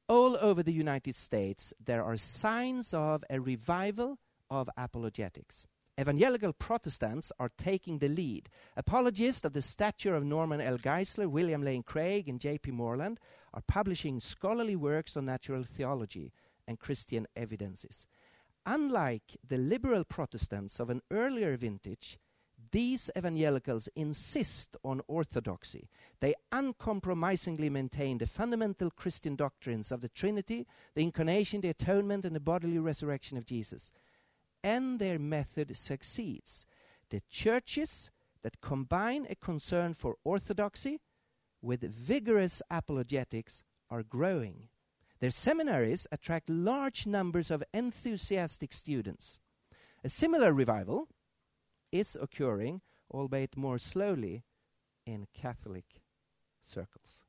All over the United States there are signs of a revival of apologetics. Evangelical Protestants are taking the lead. Apologists of the stature of Norman L. Geisler, William Lane Craig, and J.P. Moreland are publishing scholarly works on natural theology and Christian evidences. Unlike the liberal Protestants of an earlier vintage, these evangelicals insist on orthodoxy. They uncompromisingly maintain the fundamental Christian doctrines of the Trinity, the incarnation, the atonement, and the bodily resurrection of Jesus. And their method succeeds. The churches that combine a concern for orthodoxy with vigorous apologetics are growing. Their seminaries attract large numbers of enthusiastic students. A similar revival is occurring, albeit more slowly, in Catholic circles.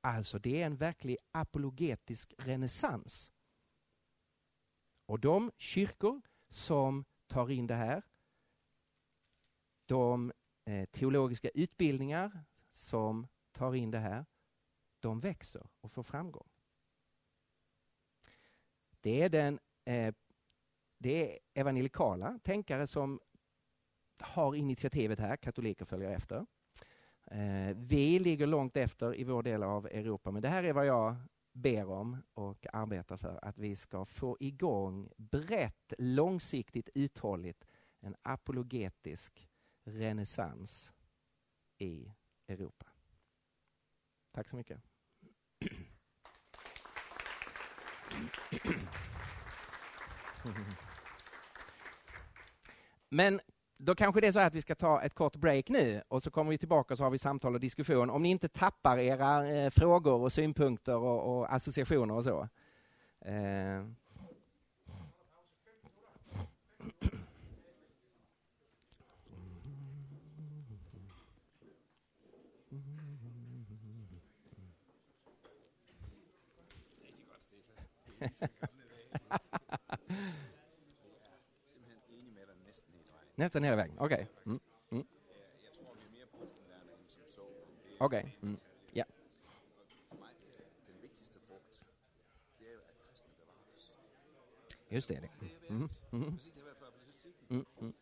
Alltså, det är en verklig apologetisk renässans. Och de kyrkor som tar in det här, de eh, teologiska utbildningar som tar in det här, de växer och får framgång. Det är den eh, det är evangelikala tänkare som har initiativet här, katoliker följer efter. Eh, vi ligger långt efter i vår del av Europa, men det här är vad jag ber om och arbetar för, att vi ska få igång brett, långsiktigt, uthålligt en apologetisk renässans i Europa. Tack så mycket. Men då kanske det är så att vi ska ta ett kort break nu och så kommer vi tillbaka och så har vi samtal och diskussion. Om ni inte tappar era eh, frågor och synpunkter och, och, associationer och så. Eh. Nästan hela vägen, okej. Okay. Mm. Mm. Okej. Okay. Mm. Ja. Just det. Mm, mm. Mm. Mm. Mm.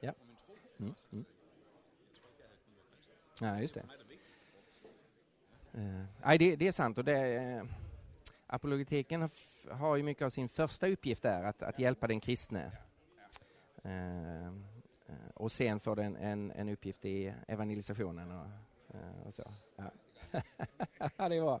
Ja. Mm. Mm. Ja, just det. Eh, nej, det, det, är sant. Och det, eh, apologetiken har ju mycket av sin första uppgift där, att, att hjälpa den kristne. Uh, och sen får den en, en uppgift i evangelisationen och, och så. Ja. det är bra.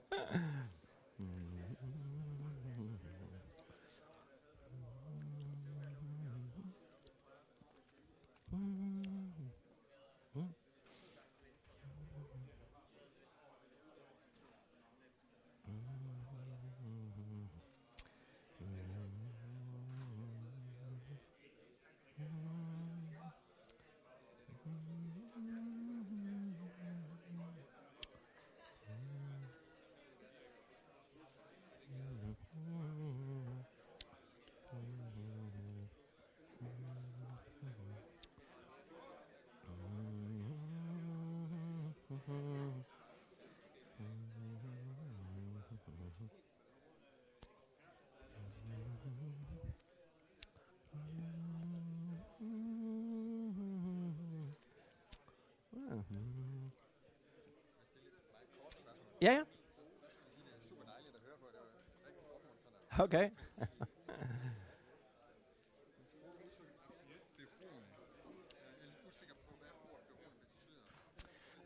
Okej.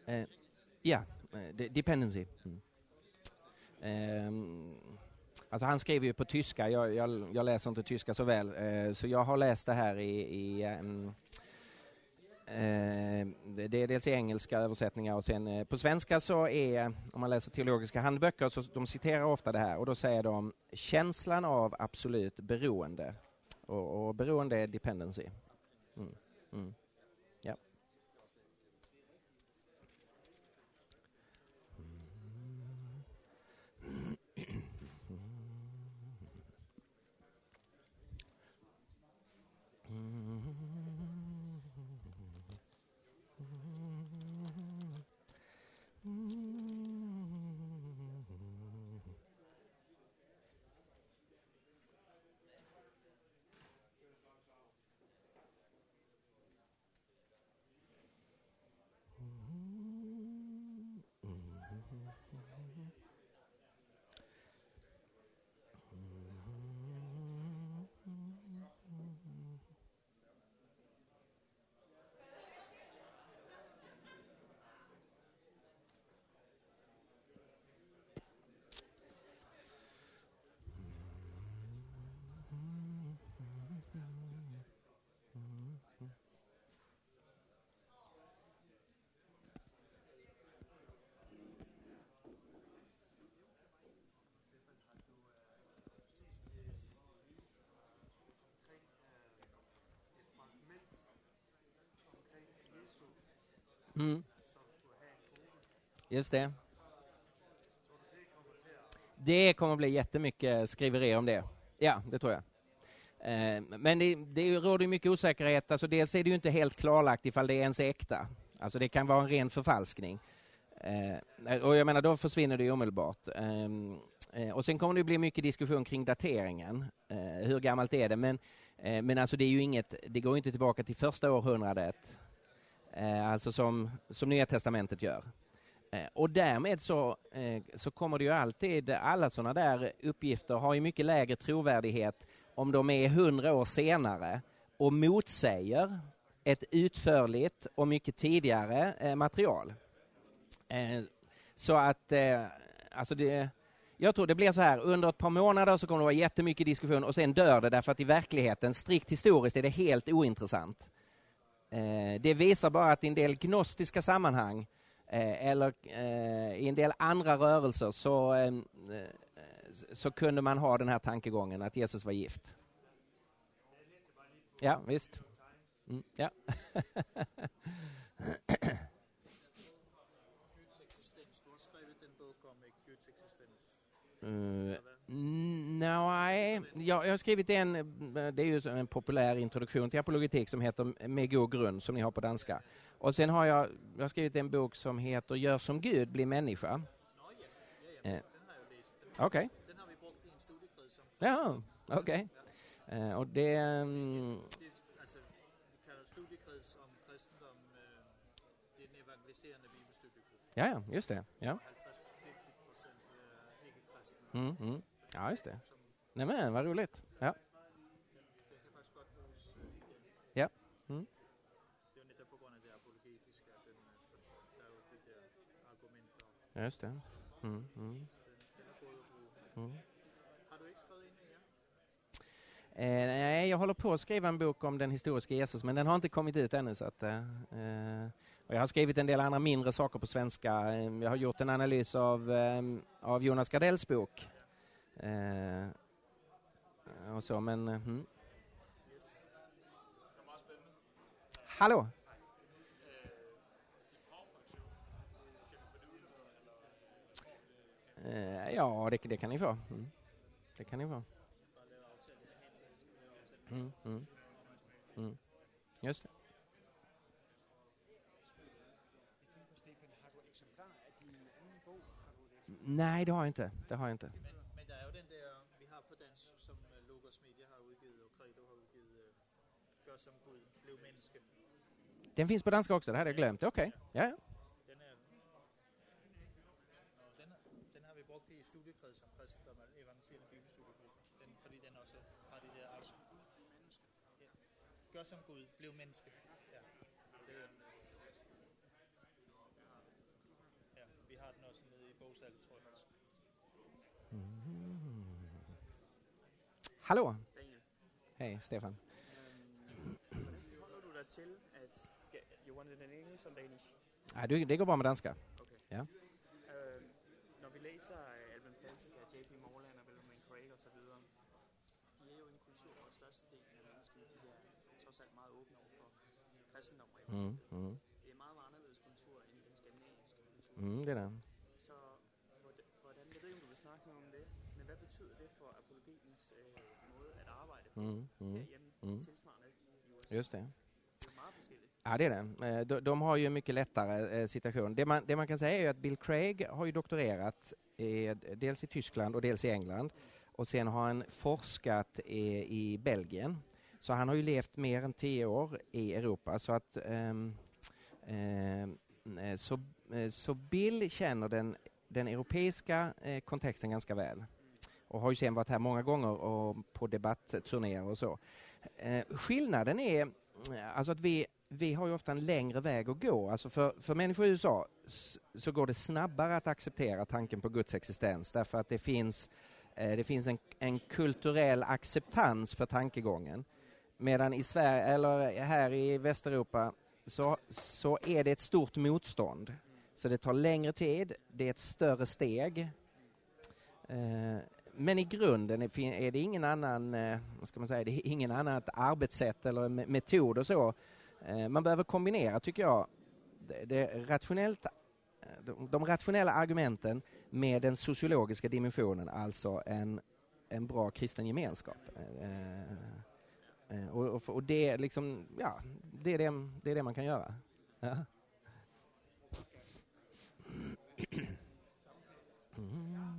Okay. uh, ja, uh, dependency. Mm. Um, alltså han skriver ju på tyska, jag, jag, jag läser inte tyska så väl, uh, så jag har läst det här i, i um, Eh, det är dels i engelska översättningar och sen eh, på svenska så är, om man läser teologiska handböcker, så de citerar ofta det här och då säger de känslan av absolut beroende. Och, och beroende är dependency. Mm. Mm. Mm. Just det. Det kommer att bli jättemycket skriverier om det. Ja, det tror jag. Eh, men det, det råder mycket osäkerhet. Alltså dels är det ju inte helt klarlagt ifall det är ens äkta. Alltså det kan vara en ren förfalskning. Eh, och jag menar, då försvinner det omedelbart. Eh, eh, och sen kommer det bli mycket diskussion kring dateringen. Eh, hur gammalt är det? Men, eh, men alltså det är ju inget, det går inte tillbaka till första århundradet, eh, alltså som, som Nya Testamentet gör. Eh, och därmed så, eh, så kommer det ju alltid, alla sådana där uppgifter har ju mycket lägre trovärdighet om de är hundra år senare och motsäger ett utförligt och mycket tidigare eh, material. Eh, så att, eh, alltså det, jag tror det blir så här, under ett par månader så kommer det vara jättemycket diskussion och sen dör det därför att i verkligheten, strikt historiskt, är det helt ointressant. Eh, det visar bara att i en del gnostiska sammanhang eller i en del andra rörelser så, så kunde man ha den här tankegången att Jesus var gift. Ja, visst. Mm, ja. Uh, Nej, jag, jag har skrivit en, det är ju en populär introduktion till apologetik som heter Med god grund som ni har på danska. Och sen har jag, jag har skrivit en bok som heter Gör som Gud, bli människa. Eh. Okej. Okay. Den har vi brukt i en studiekrets. Ja, okej. Okay. Eh, och det... Um, alltså, vi kallar studiekrets om kristendom, eh, det är en evangeliserande bibelstudiegrupp. Ja, ja, just det. Ja. Mm, mm. Ja, just det. Nej men vad roligt. Ja. Ja. Mm. Ja, just det. Mm, mm. Mm. Eh, nej, jag håller på att skriva en bok om den historiska Jesus, men den har inte kommit ut ännu. Så att, eh, eh och jag har skrivit en del andra mindre saker på svenska. Eh, jag har gjort en analys av, eh, av Jonas Gardells bok. Eh, och så, men... Mm. Hallå? Eh, ja, det, det, kan ni få. Mm. Det kan ni få. Mm, mm, mm. Just det. Nej, det har jag inte. Det har jag inte. Men, det är ju den där vi har på dansk som øh, Logos Media har utgivit och Credo har utgivit øh, Gör som Gud, blev människa. Den finns på danska också, det hade jag glömt. Okej, okay. ja, ja. Den, är, den, den har vi brukt i studiekreds som kristendom, evangeliserande bibelstudiegrupp. Den, fordi den också har det där alltså. Gör som Gud, blev människa. Ja. Ja, vi har den också nere i bogsalget tror jag. Mm. Hallå! Hej, Stefan. Um, förhåller du dig till att, ska, you want it in English or Danish? Nej, det, det går bra med danska. Okay. Ja. Uh, när vi läser Alvin Feltica, J.P. Morland och William Craig och så vidare, de är ju en kultur, hvor størstedelen af menneskene, de er trods alt meget åbne over for kristendom og mm, mm. Det er meget, meget anderledes kultur end den skandinaviske kultur. Mm, det er der. Mm, mm, mm. Just det. Ja, det är det. Eh, de, de har ju en mycket lättare eh, situation. Det man, det man, kan säga är att Bill Craig har ju doktorerat i, dels i Tyskland och dels i England. Och sen har han forskat i, i Belgien. Så han har ju levt mer än tio år i Europa. Så att um, um, så, så Bill känner den, den europeiska eh, kontexten ganska väl och har ju sen varit här många gånger och på debattturnéer och så. Eh, skillnaden är alltså att vi, vi har ju ofta en längre väg att gå. Alltså för, för människor i USA så går det snabbare att acceptera tanken på Guds existens därför att det finns, eh, det finns en, en kulturell acceptans för tankegången. Medan i Sverige, eller här i Västeuropa så, så är det ett stort motstånd. Så det tar längre tid, det är ett större steg. Eh, men i grunden är det ingen annan, eh, vad ska man säga, det är ingen annat arbetssätt eller metod och så. Eh, man behöver kombinera, tycker jag, det rationellt, eh, de, de rationella argumenten med den sociologiska dimensionen, alltså en, en bra kristen gemenskap. Eh, och, och det, liksom, ja, det, är det, det är det man kan göra. Ja. Mm.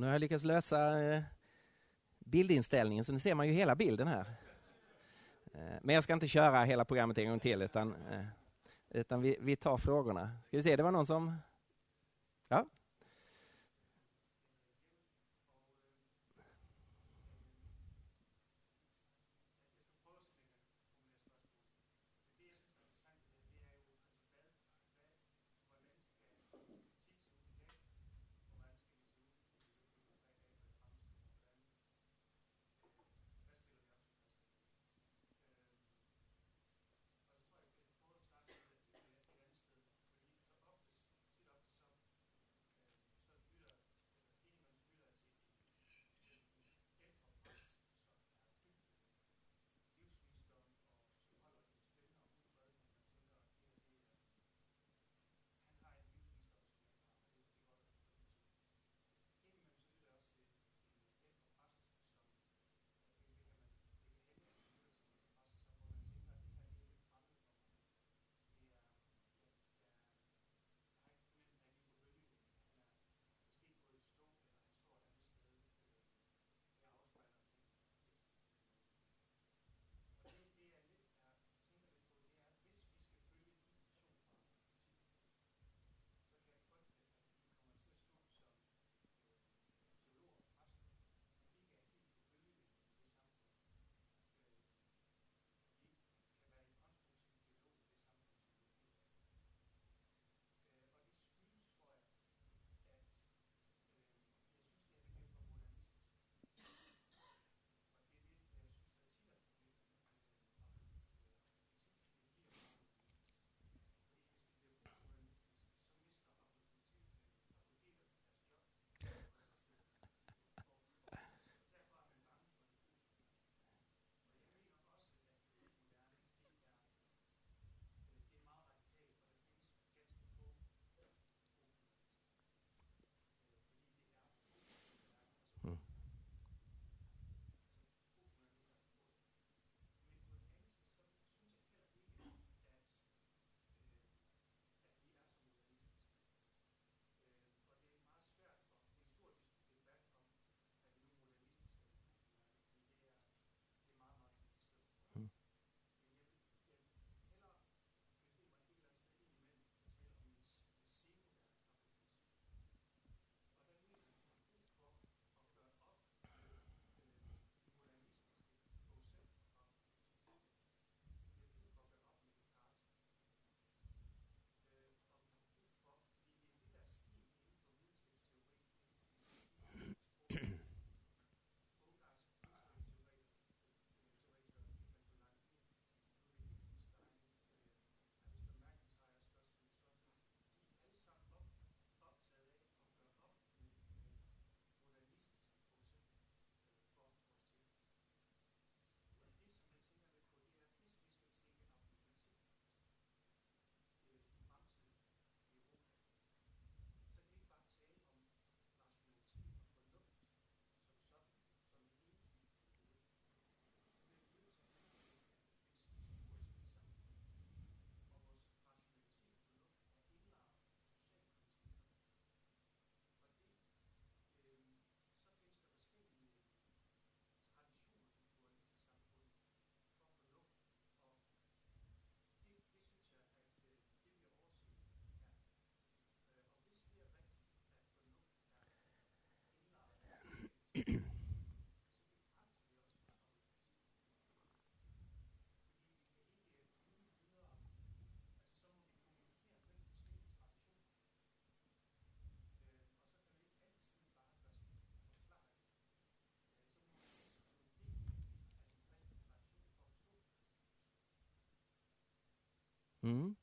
Och nu har jag lyckats lösa eh, bildinställningen så nu ser man ju hela bilden här. Eh, men jag ska inte köra hela programmet en gång till utan, eh, utan vi, vi tar frågorna. Ska vi se, det var någon som... Ja? Mm.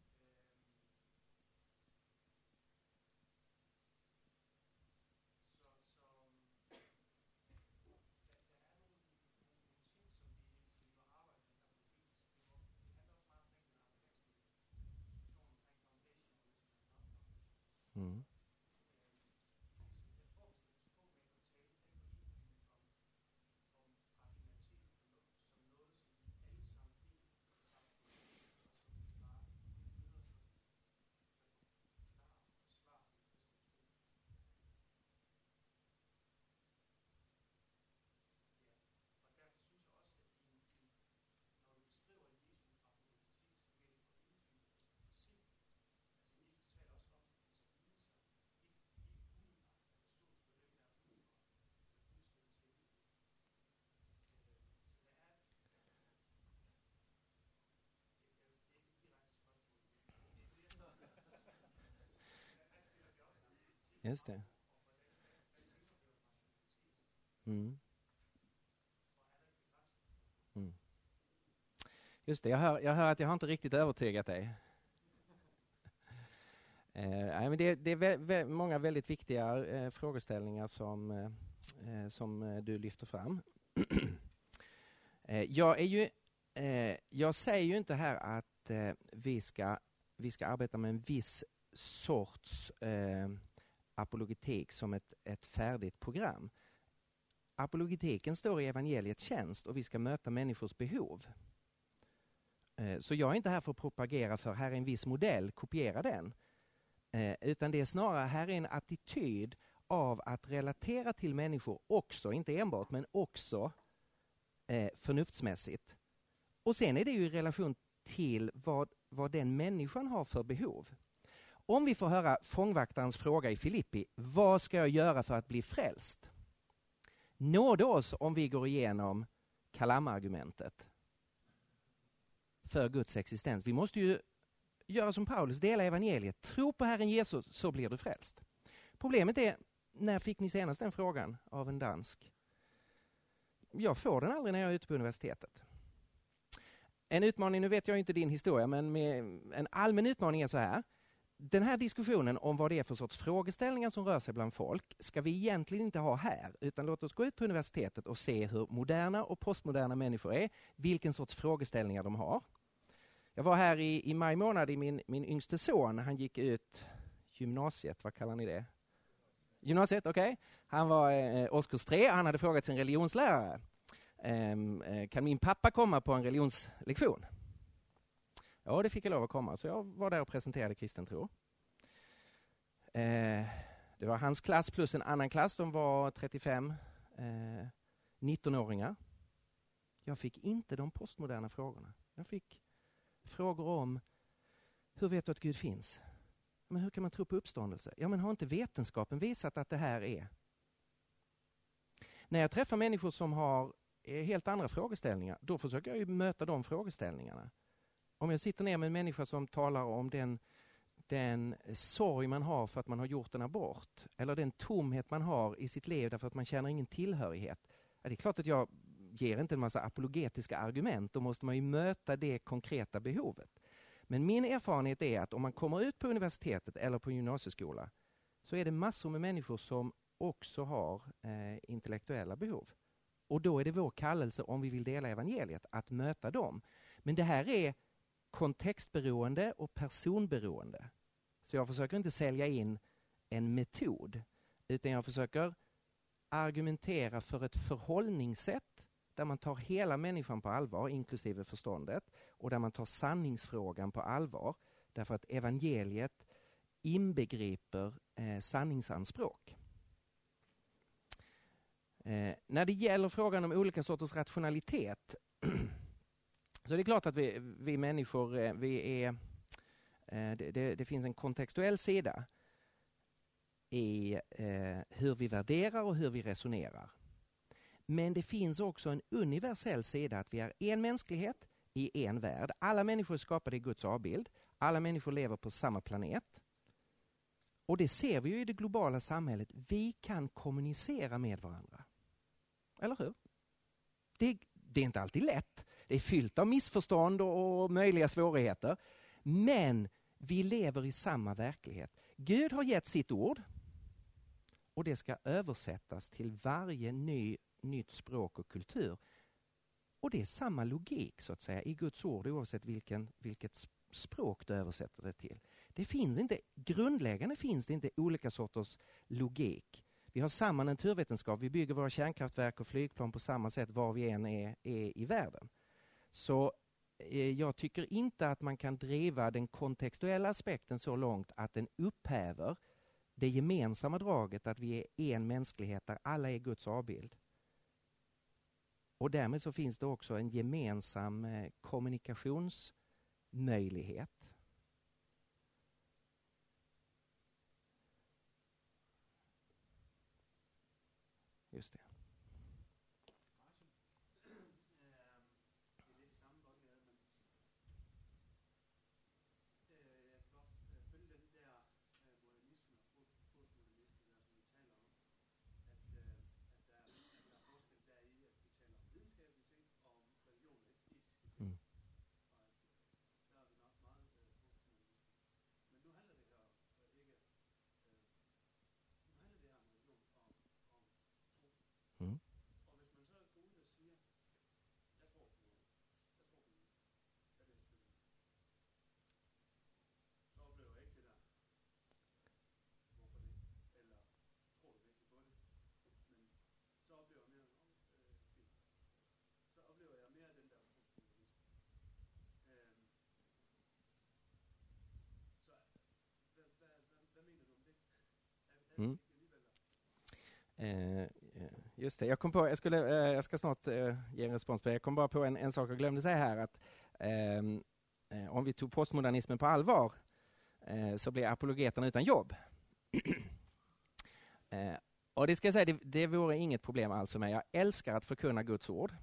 Just det. Mm. Mm. Just det, jag hör, jag hör att jag har inte riktigt övertygat dig. Eh, men det, det är vä vä många väldigt viktiga eh, frågeställningar som, eh, eh som eh, du lyfter fram. Eh, jag, är ju, eh, jag säger ju inte här att vi, ska, vi ska arbeta med en viss sorts apologetik som ett, ett färdigt program. Apologetiken står i evangeliets tjänst och vi ska möta människors behov. Eh, så jag är inte här för att propagera för här är en viss modell, kopiera den. Eh, utan det är snarare här är en attityd av att relatera till människor också, inte enbart, men också eh, förnuftsmässigt. Och sen är det ju i relation till vad, vad den människan har för behov. Om vi får höra fångvaktarens fråga i Filippi, vad ska jag göra för att bli frälst? Nåde oss om vi går igenom kalamargumentet för Guds existens. Vi måste ju göra som Paulus, dela evangeliet. Tro på Herren Jesus så blir du frälst. Problemet är, när fick ni senast den frågan av en dansk? Jag får den aldrig när jag är ute på universitetet. En utmaning, nu vet jag inte din historia, men en allmän utmaning är så här. Den här diskussionen om vad det är för sorts frågeställningar som rör sig bland folk ska vi egentligen inte ha här, utan låt oss gå ut på universitetet och se hur moderna och postmoderna människor är, vilken sorts frågeställningar de har. Jag var här i, i maj månad i min, min yngste son, han gick ut gymnasiet, vad kallar ni det? Gymnasiet, okej. Okay. Han var eh, årskurs tre, han hade frågat sin religionslärare. Ehm, eh, kan min pappa komma på en religionslektion? Ja, det fick jag lov att komma, så jag var där och presenterade kristen tro. Eh, det var hans klass plus en annan klass, de var 35 eh, 19-åringar. Jag fick inte de postmoderna frågorna. Jag fick frågor om hur vet du att Gud finns? Men hur kan man tro på uppståndelse? Ja, men har inte vetenskapen visat att det här är? När jag träffar människor som har eh, helt andra frågeställningar, då försöker jag möta de frågeställningarna. Om jag sitter ner med en människa som talar om den, den sorg man har för att man har gjort en abort, eller den tomhet man har i sitt liv därför att man känner ingen tillhörighet. Ja, det är klart att jag ger inte en massa apologetiska argument, då måste man ju möta det konkreta behovet. Men min erfarenhet är att om man kommer ut på universitetet eller på gymnasieskola så är det massor med människor som också har eh, intellektuella behov. Och då är det vår kallelse, om vi vill dela evangeliet, att möta dem. Men det här är kontextberoende och personberoende. Så jag försöker inte sälja in en metod, utan jag försöker argumentera för ett förhållningssätt där man tar hela människan på allvar, inklusive förståndet, och där man tar sanningsfrågan på allvar, därför att evangeliet inbegriper eh, sanningsanspråk. Eh, när det gäller frågan om olika sorters rationalitet så det är klart att vi, vi människor, eh, vi är, eh, det, det, det, finns en kontextuell sida i eh, hur vi värderar och hur vi resonerar. Men det finns också en universell sida att vi är en mänsklighet i en värld. Alla människor är skapade i Guds avbild. Alla människor lever på samma planet. Och det ser vi ju i det globala samhället. Vi kan kommunicera med varandra. Eller hur? Det, det är inte alltid lätt. Det är fyllt av missförstånd och, möjliga svårigheter. Men vi lever i samma verklighet. Gud har gett sitt ord och det ska översättas till varje ny nytt språk och kultur. Och det är samma logik så att säga i Guds ord oavsett vilken, vilket språk du översätter det till. Det finns inte, grundläggande finns det inte olika sorters logik. Vi har samma naturvetenskap, vi bygger våra kärnkraftverk och flygplan på samma sätt var vi än är, är i världen. Så eh, jag tycker inte att man kan driva den kontextuella aspekten så långt att den upphäver det gemensamma draget att vi är en mänsklighet där alla är Guds avbild. Och därmed så finns det också en gemensam eh, kommunikationsmöjlighet. Just det. Mm. Eh, eh, just det, jag kom på, jag, skulle, eh, jag ska snart eh, ge en respons på det. Jag kom bara på en, en sak jag glömde säga här. att ehm, eh, Om vi tog postmodernismen på allvar eh, så blir apologeterna utan jobb. Eh, och det ska jag säga, det, det vore inget problem alls för mig. Jag älskar att förkunna Guds ord.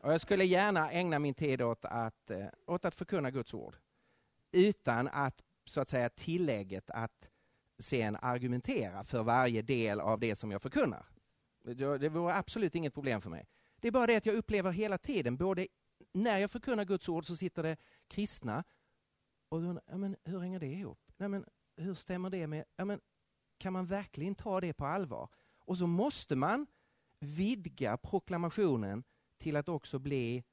Och jag skulle gärna ägna min tid åt att, eh, åt att förkunna Guds ord. Utan att så att säga tillägget att sen argumentera för varje del av det som jag förkunnar. Det vore absolut inget problem för mig. Det är bara det att jag upplever hela tiden, både när jag förkunnar Guds ord så sitter det kristna och ja, men hur hänger det ihop? Ja, men hur stämmer det med, ja, men kan man verkligen ta det på allvar? Och så måste man vidga proklamationen till att också bli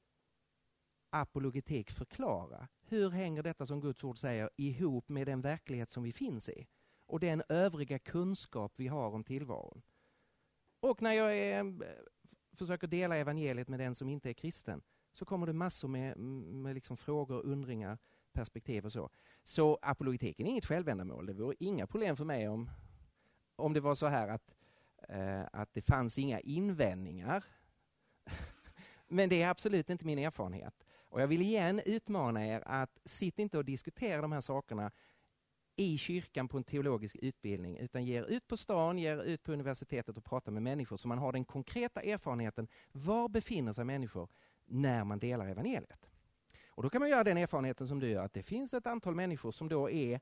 apologetik förklara. Hur hänger detta som Guds ord säger ihop med den verklighet som vi finns i? Och den övriga kunskap vi har om tillvaron. Och när jag är, eh, försöker dela evangeliet med den som inte är kristen så kommer det massor med, med liksom frågor, undringar, perspektiv och så. Så apologetiken är inget självändamål. Det vore inga problem för mig om, om det var så här att, eh, att det fanns inga invändningar. Men det är absolut inte min erfarenhet. Och jag vill igen utmana er att sitt inte och diskutera de här sakerna i kyrkan på en teologisk utbildning utan ger ut på stan, ger ut på universitetet och pratar med människor så man har den konkreta erfarenheten. Var befinner sig människor när man delar evangeliet? Och då kan man göra den erfarenheten som du gör, att det finns ett antal människor som då är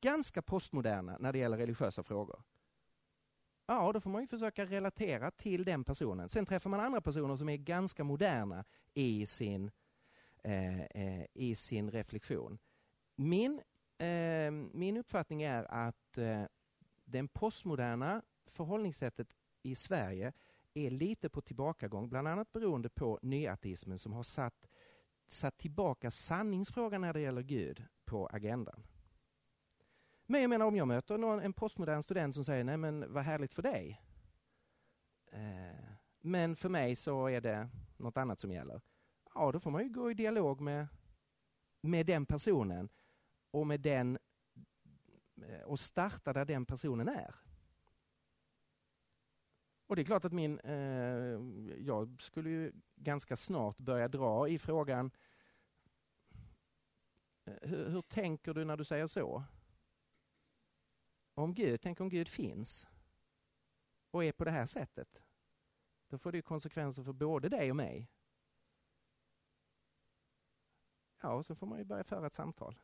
ganska postmoderna när det gäller religiösa frågor. Ja, då får man ju försöka relatera till den personen. Sen träffar man andra personer som är ganska moderna i sin, eh, eh, i sin reflektion. Min eh, min uppfattning är att eh, den postmoderna förhållningssättet i Sverige är lite på tillbakagång, bland annat beroende på nyateismen som har satt, satt tillbaka sanningsfrågan när det gäller Gud på agendan. Men jag menar om jag möter någon, en postmodern student som säger nej men vad härligt för dig. Eh, men för mig så är det något annat som gäller. Ja, då får man ju gå i dialog med, med den personen och med den eh, och starta där den personen är. Och det är klart att min, eh, jag skulle ju ganska snart börja dra i frågan eh, hur, hur, tänker du när du säger så? Om Gud, tänk om Gud finns och är på det här sättet. Då får det konsekvenser för både dig och mig. Ja, och så får man ju börja föra ett samtal.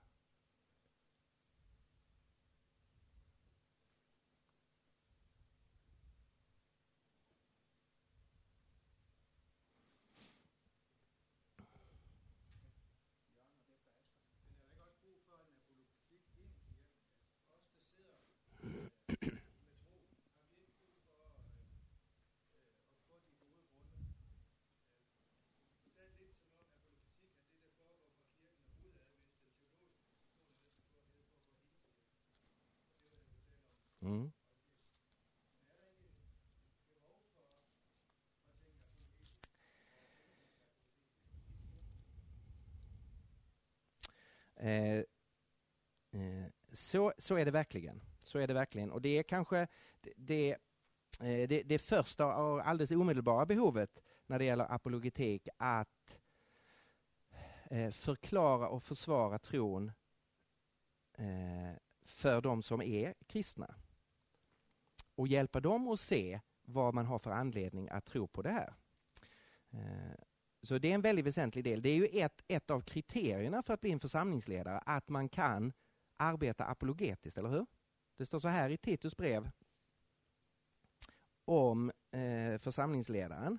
Mm. Eh, eh, så, så är det verkligen. Så är det verkligen. Och det är kanske det, det, eh, det, första och alldeles omedelbara behovet när det gäller apologetik att eh, förklara och försvara tron för de som är kristna och hjälpa dem att se vad man har för anledning att tro på det här. Så det är en väldigt väsentlig del. Det är ju ett, ett av kriterierna för att bli en församlingsledare, att man kan arbeta apologetiskt, eller hur? Det står så här i Titus brev om eh, församlingsledaren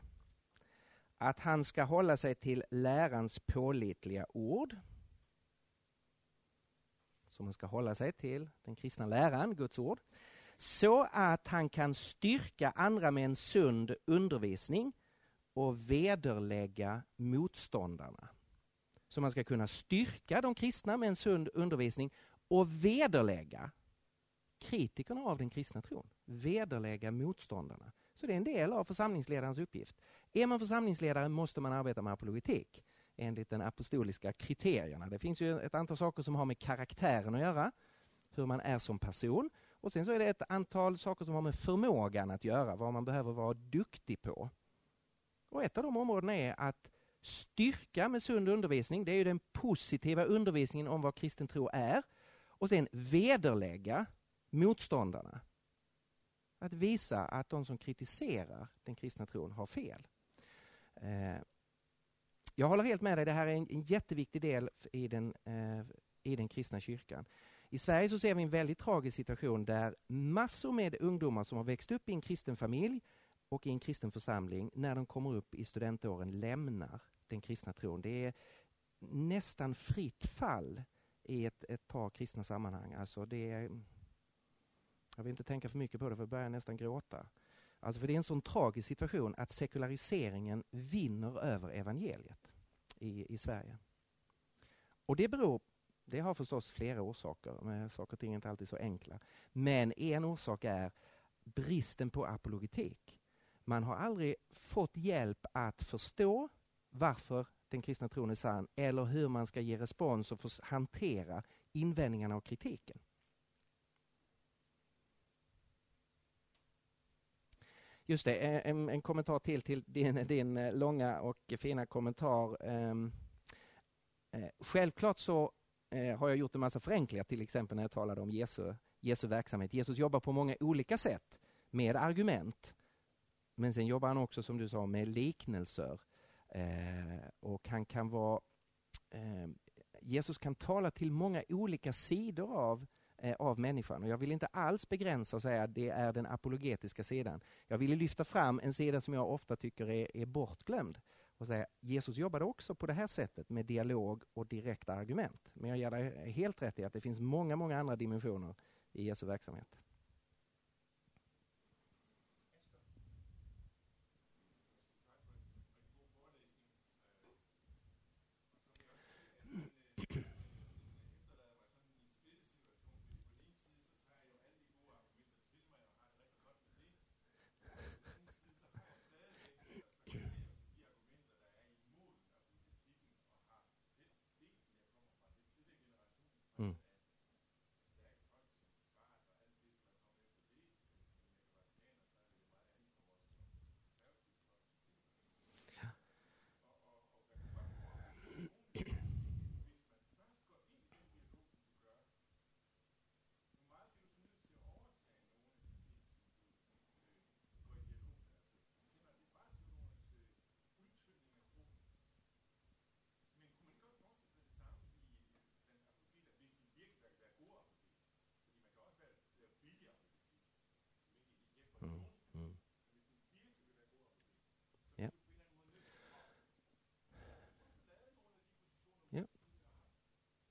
att han ska hålla sig till lärans pålitliga ord. Så man ska hålla sig till den kristna läran, Guds ord så att han kan styrka andra med en sund undervisning och vederlägga motståndarna. Så man ska kunna styrka de kristna med en sund undervisning och vederlägga kritikerna av den kristna tron. Vederlägga motståndarna. Så det är en del av församlingsledarens uppgift. Är man församlingsledare måste man arbeta med apologetik enligt de apostoliska kriterierna. Det finns ju ett antal saker som har med karaktären att göra, hur man är som person Och sen så är det ett antal saker som har med förmågan att göra, vad man behöver vara duktig på. Och ett av de områdena är att styrka med sund undervisning, det är ju den positiva undervisningen om vad kristen tro är. Och sen vederlägga motståndarna. Att visa att de som kritiserar den kristna tron har fel. Eh, jag håller helt med dig, det här är en, jätteviktig del i den, eh, i den kristna kyrkan. I Sverige så ser vi en väldigt tragisk situation där massor med ungdomar som har växt upp i en kristen familj och i en kristen församling, när de kommer upp i studentåren lämnar den kristna tron. Det är nästan fritt fall i ett, ett par kristna sammanhang. Alltså det är, jag vill inte tänka för mycket på det för jag börjar nästan gråta. Alltså för det är en sån tragisk situation att sekulariseringen vinner över evangeliet i, i Sverige. Och det beror det har förstås flera orsaker, men saker och ting är inte alltid så enkla. Men en orsak är bristen på apologetik. Man har aldrig fått hjälp att förstå varför den kristna tron är sann eller hur man ska ge respons och hantera invändningarna och kritiken. Just det, eh, en, en kommentar till till din, din eh, långa och fina kommentar. Ehm, eh, självklart så har jag gjort en massa förenklingar, till exempel när jag talade om Jesu, Jesu verksamhet. Jesus jobbar på många olika sätt med argument. Men sen jobbar han också, som du sa, med liknelser. Eh, och han kan vara... Eh, Jesus kan tala till många olika sidor av eh, av människan. Och jag vill inte alls begränsa och säga att det är den apologetiska sidan. Jag vill lyfta fram en sida som jag ofta tycker är, är bortglömd och säga Jesus jobbade också på det här sättet med dialog och direkta argument. Men jag ger dig helt rätt i att det finns många, många andra dimensioner i Jesu verksamhet.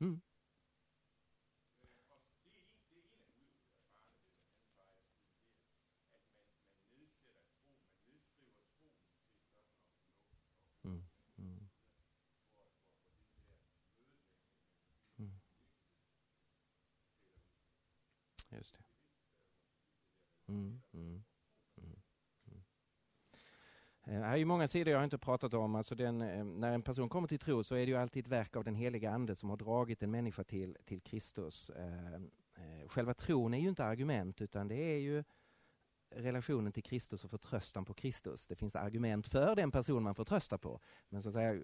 Mm. Mm. Mm. Mm. Just det. Mm. Mm. Det här är ju många sidor jag inte pratat om. Alltså den, eh, när en person kommer till tro så är det ju alltid ett verk av den heliga Ande som har dragit en människa till, till Kristus. Eh, själva tron är ju inte argument utan det är ju relationen till Kristus och förtröstan på Kristus. Det finns argument för den person man förtröstar på. Men så att säga,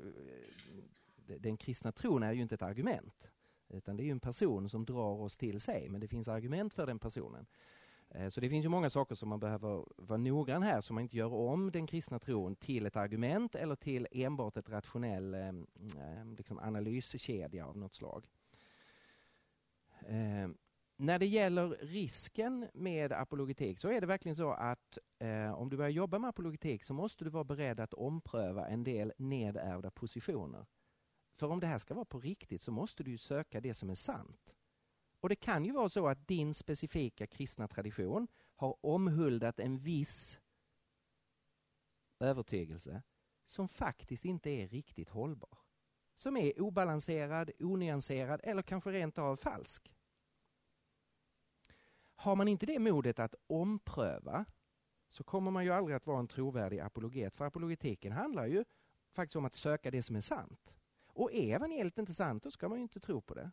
den kristna tron är ju inte ett argument. Utan det är en person som drar oss till sig. Men det finns argument för den personen. Eh, så det finns ju många saker som man behöver vara noggrann här så man inte gör om den kristna tron till ett argument eller till enbart ett rationell eh, eh, liksom analyskedja av något slag. När det gäller risken med apologetik så är det verkligen så att om du börjar jobba med apologetik så måste du vara beredd att ompröva en del nedärvda positioner. För om det här ska vara på riktigt så måste du söka det som är sant. Och det kan ju vara så att din specifika kristna tradition har omhuldat en viss övertygelse som faktiskt inte är riktigt hållbar. Som är obalanserad, onyanserad eller kanske rent av falsk. Har man inte det modet att ompröva så kommer man ju aldrig att vara en trovärdig apologet. För apologetiken handlar ju faktiskt om att söka det som är sant. Och är evangeliet inte sant, då ska man ju inte tro på det.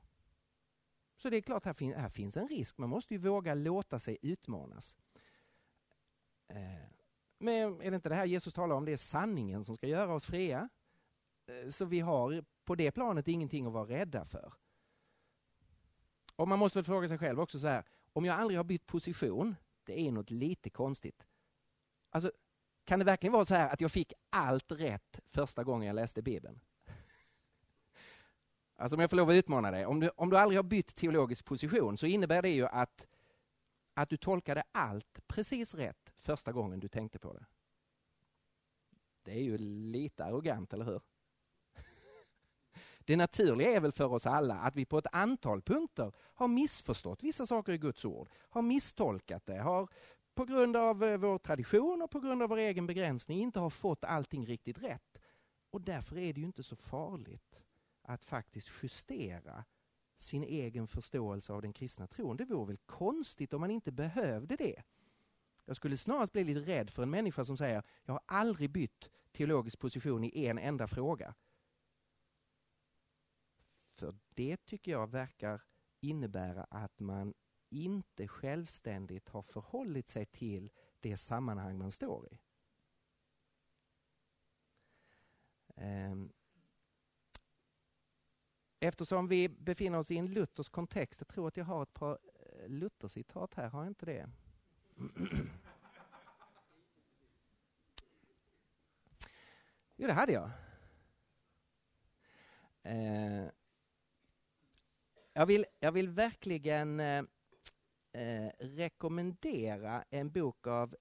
Så det är klart, här, fin här finns en risk. Man måste ju våga låta sig utmanas. Eh, men är det inte det här Jesus talar om? Det är sanningen som ska göra oss fria. Eh, så vi har på det planet ingenting att vara rädda för. Och man måste väl fråga sig själv också så här, om jag aldrig har bytt position, det är något lite konstigt. Alltså, kan det verkligen vara så här att jag fick allt rätt första gången jag läste Bibeln? Alltså om jag får lov att utmana dig, om du, om du aldrig har bytt teologisk position så innebär det ju att, att du tolkade allt precis rätt första gången du tänkte på det. Det är ju lite arrogant, eller hur? Det naturliga är väl för oss alla att vi på ett antal punkter har missförstått vissa saker i Guds ord, har misstolkat det, har på grund av eh, vår tradition och på grund av vår egen begränsning inte har fått allting riktigt rätt. Och därför är det ju inte så farligt att faktiskt justera sin egen förståelse av den kristna tron. Det vore väl konstigt om man inte behövde det. Jag skulle snarast bli lite rädd för en människa som säger jag har aldrig bytt teologisk position i en enda fråga. För det tycker jag verkar innebära att man inte självständigt har förhållit sig till det sammanhang man står i. Ehm, Eftersom vi befinner oss i en luthersk kontext, jag tror att jag har ett par eh, Luthercitat här, har jag inte det? Jo, det hade jag. Eh, jag, vill, jag vill verkligen eh, eh, rekommendera en bok av,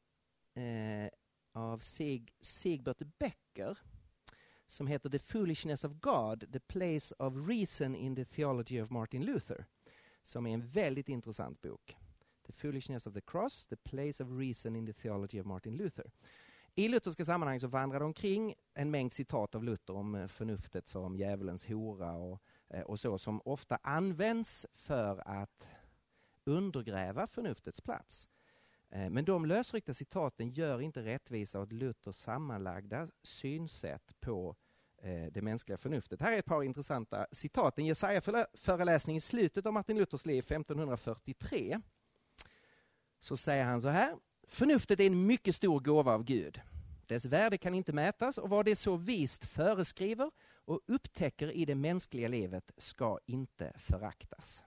eh, av Sig, Sigbert Becker som heter The Foolishness of God, The Place of Reason in the Theology of Martin Luther som är en väldigt intressant bok. The Foolishness of the Cross, The Place of Reason in the Theology of Martin Luther. I lutherska sammanhang så vandrar det omkring en mängd citat av Luther om eh, förnuftet som djävulens hora och, eh, och så som ofta används för att undergräva förnuftets plats. Eh, men de lösryckta citaten gör inte rättvisa åt Luthers sammanlagda synsätt på eh, det mänskliga förnuftet. Här är ett par intressanta citat. En Jesaja-föreläsning i slutet av Martin Luthers liv 1543 så säger han så här. Förnuftet är en mycket stor gåva av Gud. Dess värde kan inte mätas och vad det så vist föreskriver och upptäcker i det mänskliga livet ska inte föraktas.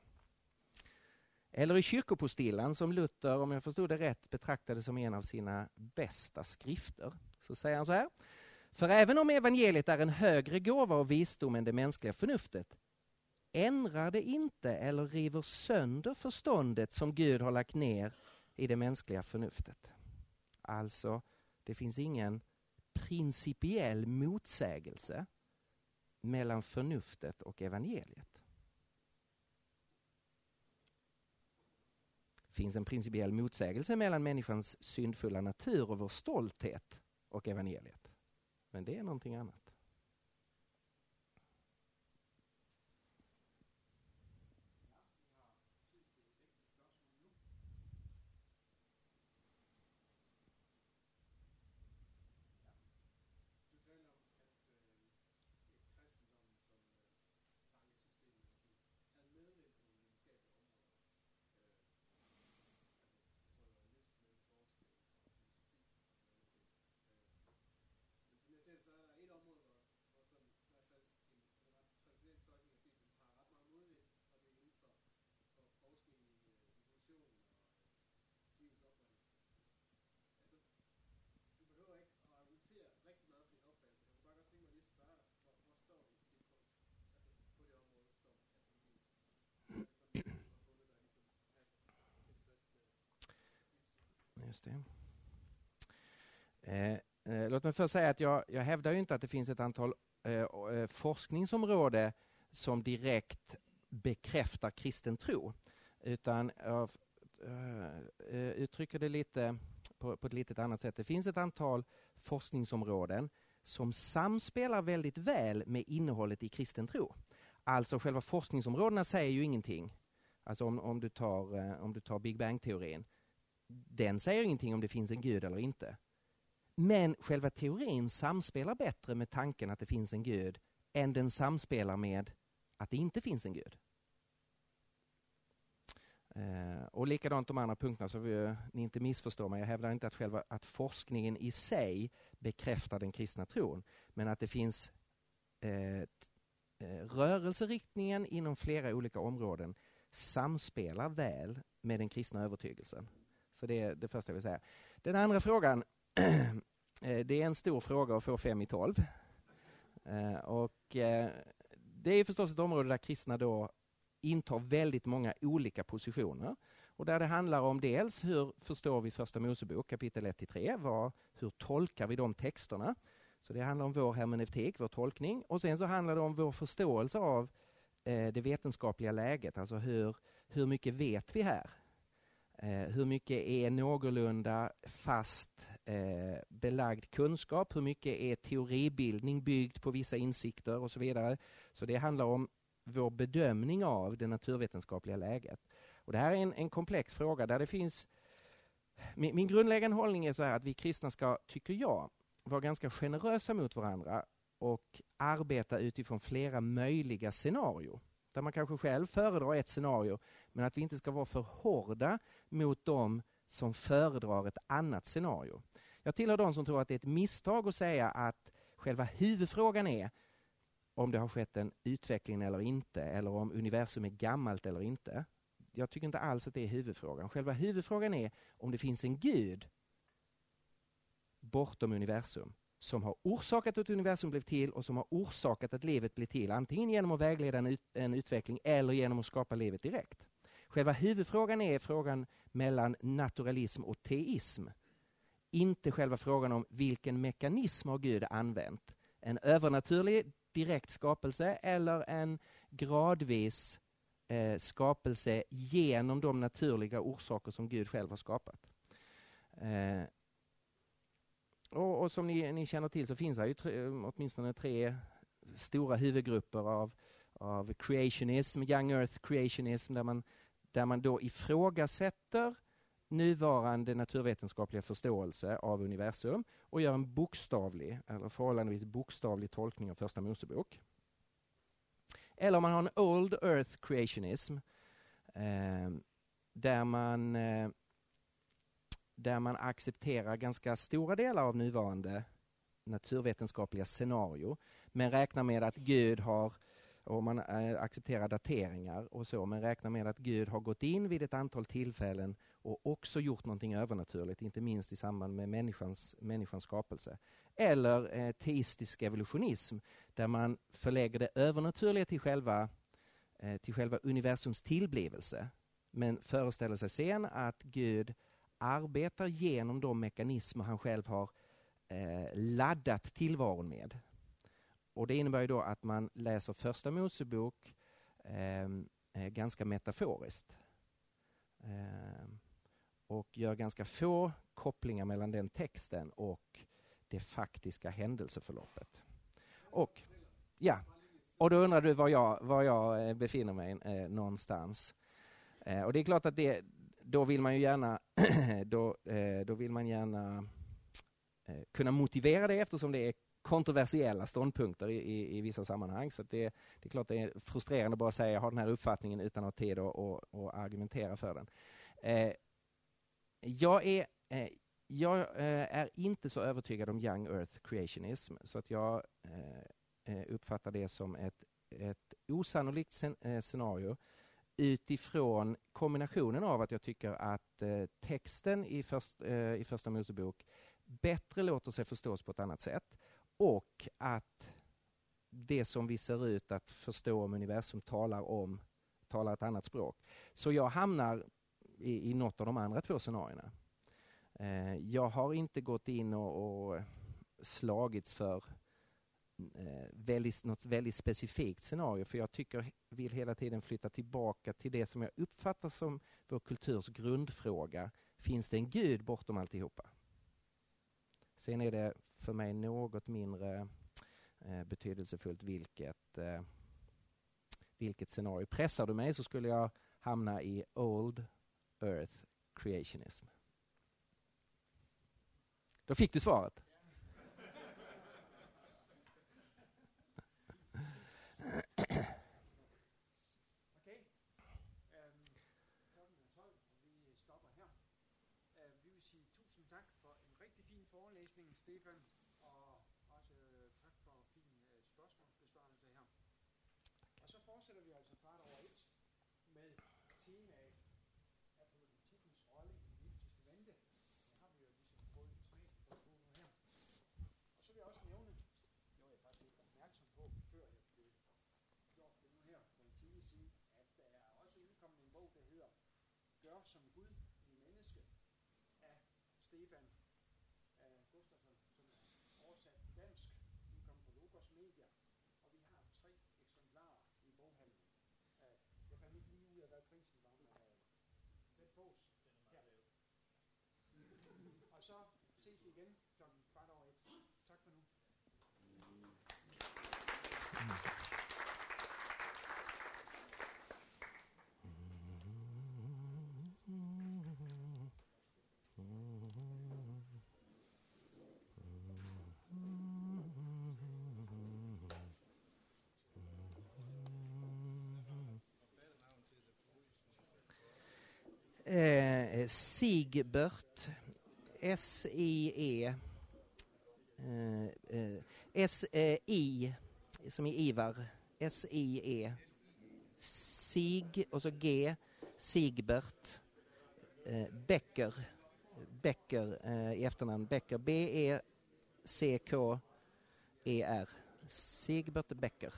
Eller i kyrkopostillan som Luther, om jag förstod det rätt, betraktade som en av sina bästa skrifter. Så säger han så här. För även om evangeliet är en högre gåva och visdom än det mänskliga förnuftet ändrar det inte eller river sönder förståndet som Gud har lagt ner i det mänskliga förnuftet. Alltså, det finns ingen principiell motsägelse mellan förnuftet och evangeliet. Finns en principiell motsägelse mellan människans syndfulla natur och vår stolthet och evangeliet. Men det är någonting annat. Just det. Eh, eh, låt mig först säga att jag, jag hävdar inte att det finns ett antal eh, eh forskningsområden som direkt bekräftar kristen tro. Utan jag eh, eh uttrycker det lite på, på ett lite annat sätt. Det finns ett antal forskningsområden som samspelar väldigt väl med innehållet i kristen tro. Alltså själva forskningsområdena säger ju ingenting. Alltså om, om, du, tar, eh, om du tar Big Bang-teorin den säger ingenting om det finns en gud eller inte. Men själva teorin samspelar bättre med tanken att det finns en gud än den samspelar med att det inte finns en gud. Eh, och likadant de andra punkterna, så vi, ni inte missförstår mig. Jag hävdar inte att, själva, att forskningen i sig bekräftar den kristna tron, men att det finns eh, eh, rörelseriktningen inom flera olika områden samspelar väl med den kristna övertygelsen. Så det är det första jag vill säga. Den andra frågan, eh, det är en stor fråga att få fem i tolv. Eh, och eh, det är förstås ett område där kristna då intar väldigt många olika positioner. Och där det handlar om dels hur förstår vi Första Mosebok kapitel 1-3? Hur tolkar vi de texterna? Så det handlar om vår hermeneutik, vår tolkning. Och sen så handlar det om vår förståelse av eh, det vetenskapliga läget, alltså hur, hur mycket vet vi här? Eh, hur mycket är någorlunda fast eh, belagd kunskap? Hur mycket är teoribildning byggd på vissa insikter och så vidare? Så det handlar om vår bedömning av det naturvetenskapliga läget. Och det här är en, en komplex fråga där det finns min, min grundläggande hållning är så här att vi kristna ska, tycker jag, vara ganska generösa mot varandra och arbeta utifrån flera möjliga scenarier. Där man kanske själv föredrar ett scenario, men att vi inte ska vara för hårda mot dem som föredrar ett annat scenario. Jag tillhör de som tror att det är ett misstag att säga att själva huvudfrågan är om det har skett en utveckling eller inte, eller om universum är gammalt eller inte. Jag tycker inte alls att det är huvudfrågan. Själva huvudfrågan är om det finns en gud bortom universum som har orsakat att universum blev till och som har orsakat att livet blev till, antingen genom att vägleda en, ut, en utveckling eller genom att skapa livet direkt. Själva huvudfrågan är frågan mellan naturalism och teism. Inte själva frågan om vilken mekanism har Gud använt. En övernaturlig direkt skapelse eller en gradvis eh, skapelse genom de naturliga orsaker som Gud själv har skapat. Eh, och, och, som ni, ni, känner till så finns det ju tre, åtminstone tre stora huvudgrupper av, av creationism, young earth creationism, där man, där man då ifrågasätter nuvarande naturvetenskapliga förståelse av universum och gör en bokstavlig, eller förhållandevis bokstavlig tolkning av Första Mosebok. Eller om man har en Old Earth Creationism eh, där man eh, där man accepterar ganska stora delar av nuvarande naturvetenskapliga scenario men räknar med att Gud har och man eh, accepterar dateringar och så, men räknar med att Gud har gått in vid ett antal tillfällen och också gjort någonting övernaturligt, inte minst i samband med människans, människans skapelse. Eller eh, teistisk evolutionism, där man förlägger det övernaturliga till själva, eh, till själva universums tillblivelse, men föreställer sig sen att Gud arbetar genom de mekanismer han själv har eh, laddat tillvaron med. Och Det innebär ju då att man läser Första Mosebok ehm, eh, ganska metaforiskt. Eh, och gör ganska få kopplingar mellan den texten och det faktiska händelseförloppet. Och, ja, och då undrar du var jag, var jag eh, befinner mig eh, någonstans. Eh, och det är klart att det, då vill man ju gärna, då, eh, då vill man gärna eh, kunna motivera det eftersom det är kontroversiella ståndpunkter i, i, i vissa sammanhang. Så det, det, är klart det är frustrerande att bara säga jag har den här uppfattningen utan att ha tid att och, och argumentera för den. Eh, jag är, eh, jag eh, är inte så övertygad om Young Earth Creationism så att jag eh, eh uppfattar det som ett, ett osannolikt eh, scenario utifrån kombinationen av att jag tycker att eh, texten i, först, eh, i Första Mosebok bättre låter sig förstås på ett annat sätt och att det som vi ser ut att förstå om universum talar om talar ett annat språk. Så jag hamnar i, i något av de andra två scenarierna. Eh, jag har inte gått in och, och slagits för eh, Eh, väldigt, något väldigt specifikt scenario för jag tycker, vill hela tiden flytta tillbaka till det som jag uppfattar som vår kulturs grundfråga. Finns det en gud bortom alltihopa? Sen är det för mig något mindre eh, betydelsefullt vilket, eh, vilket scenario. Pressar du mig så skulle jag hamna i Old Earth Creationism. Då fick du svaret. Stefan, og også øh, tak for fin øh, spørgsmålsbesvarelse her. Og så fortsætter vi altså kvart over et med temaet politikens rolle i det nye testamente. Det har vi jo ligesom fået en smag på nu her. Og så vil jeg også nævne, det var jeg faktisk ikke opmærksom på, før jeg blev gjort det nu her for en time siden, at der er også udkommet en bog, der hedder Gør som Gud i menneske af Stefan af Gustafsson, som er oversat til dansk, Den kom på Logos Media, og vi har tre eksemplarer i boghandlen. Uh, jeg fandt ikke lige ud af, hvad prisen var, men uh, den fås ja. Og så ses vi igen klokken kvart over et. Tak for nu. Eh, Eh, Sigbert, S-I-E, eh, eh, S-I, som i Ivar, S-I-E, Sig och så G, Sigbert, Becker, Becker i efternamn, Becker, B-E-C-K-E-R, Sigbert Becker.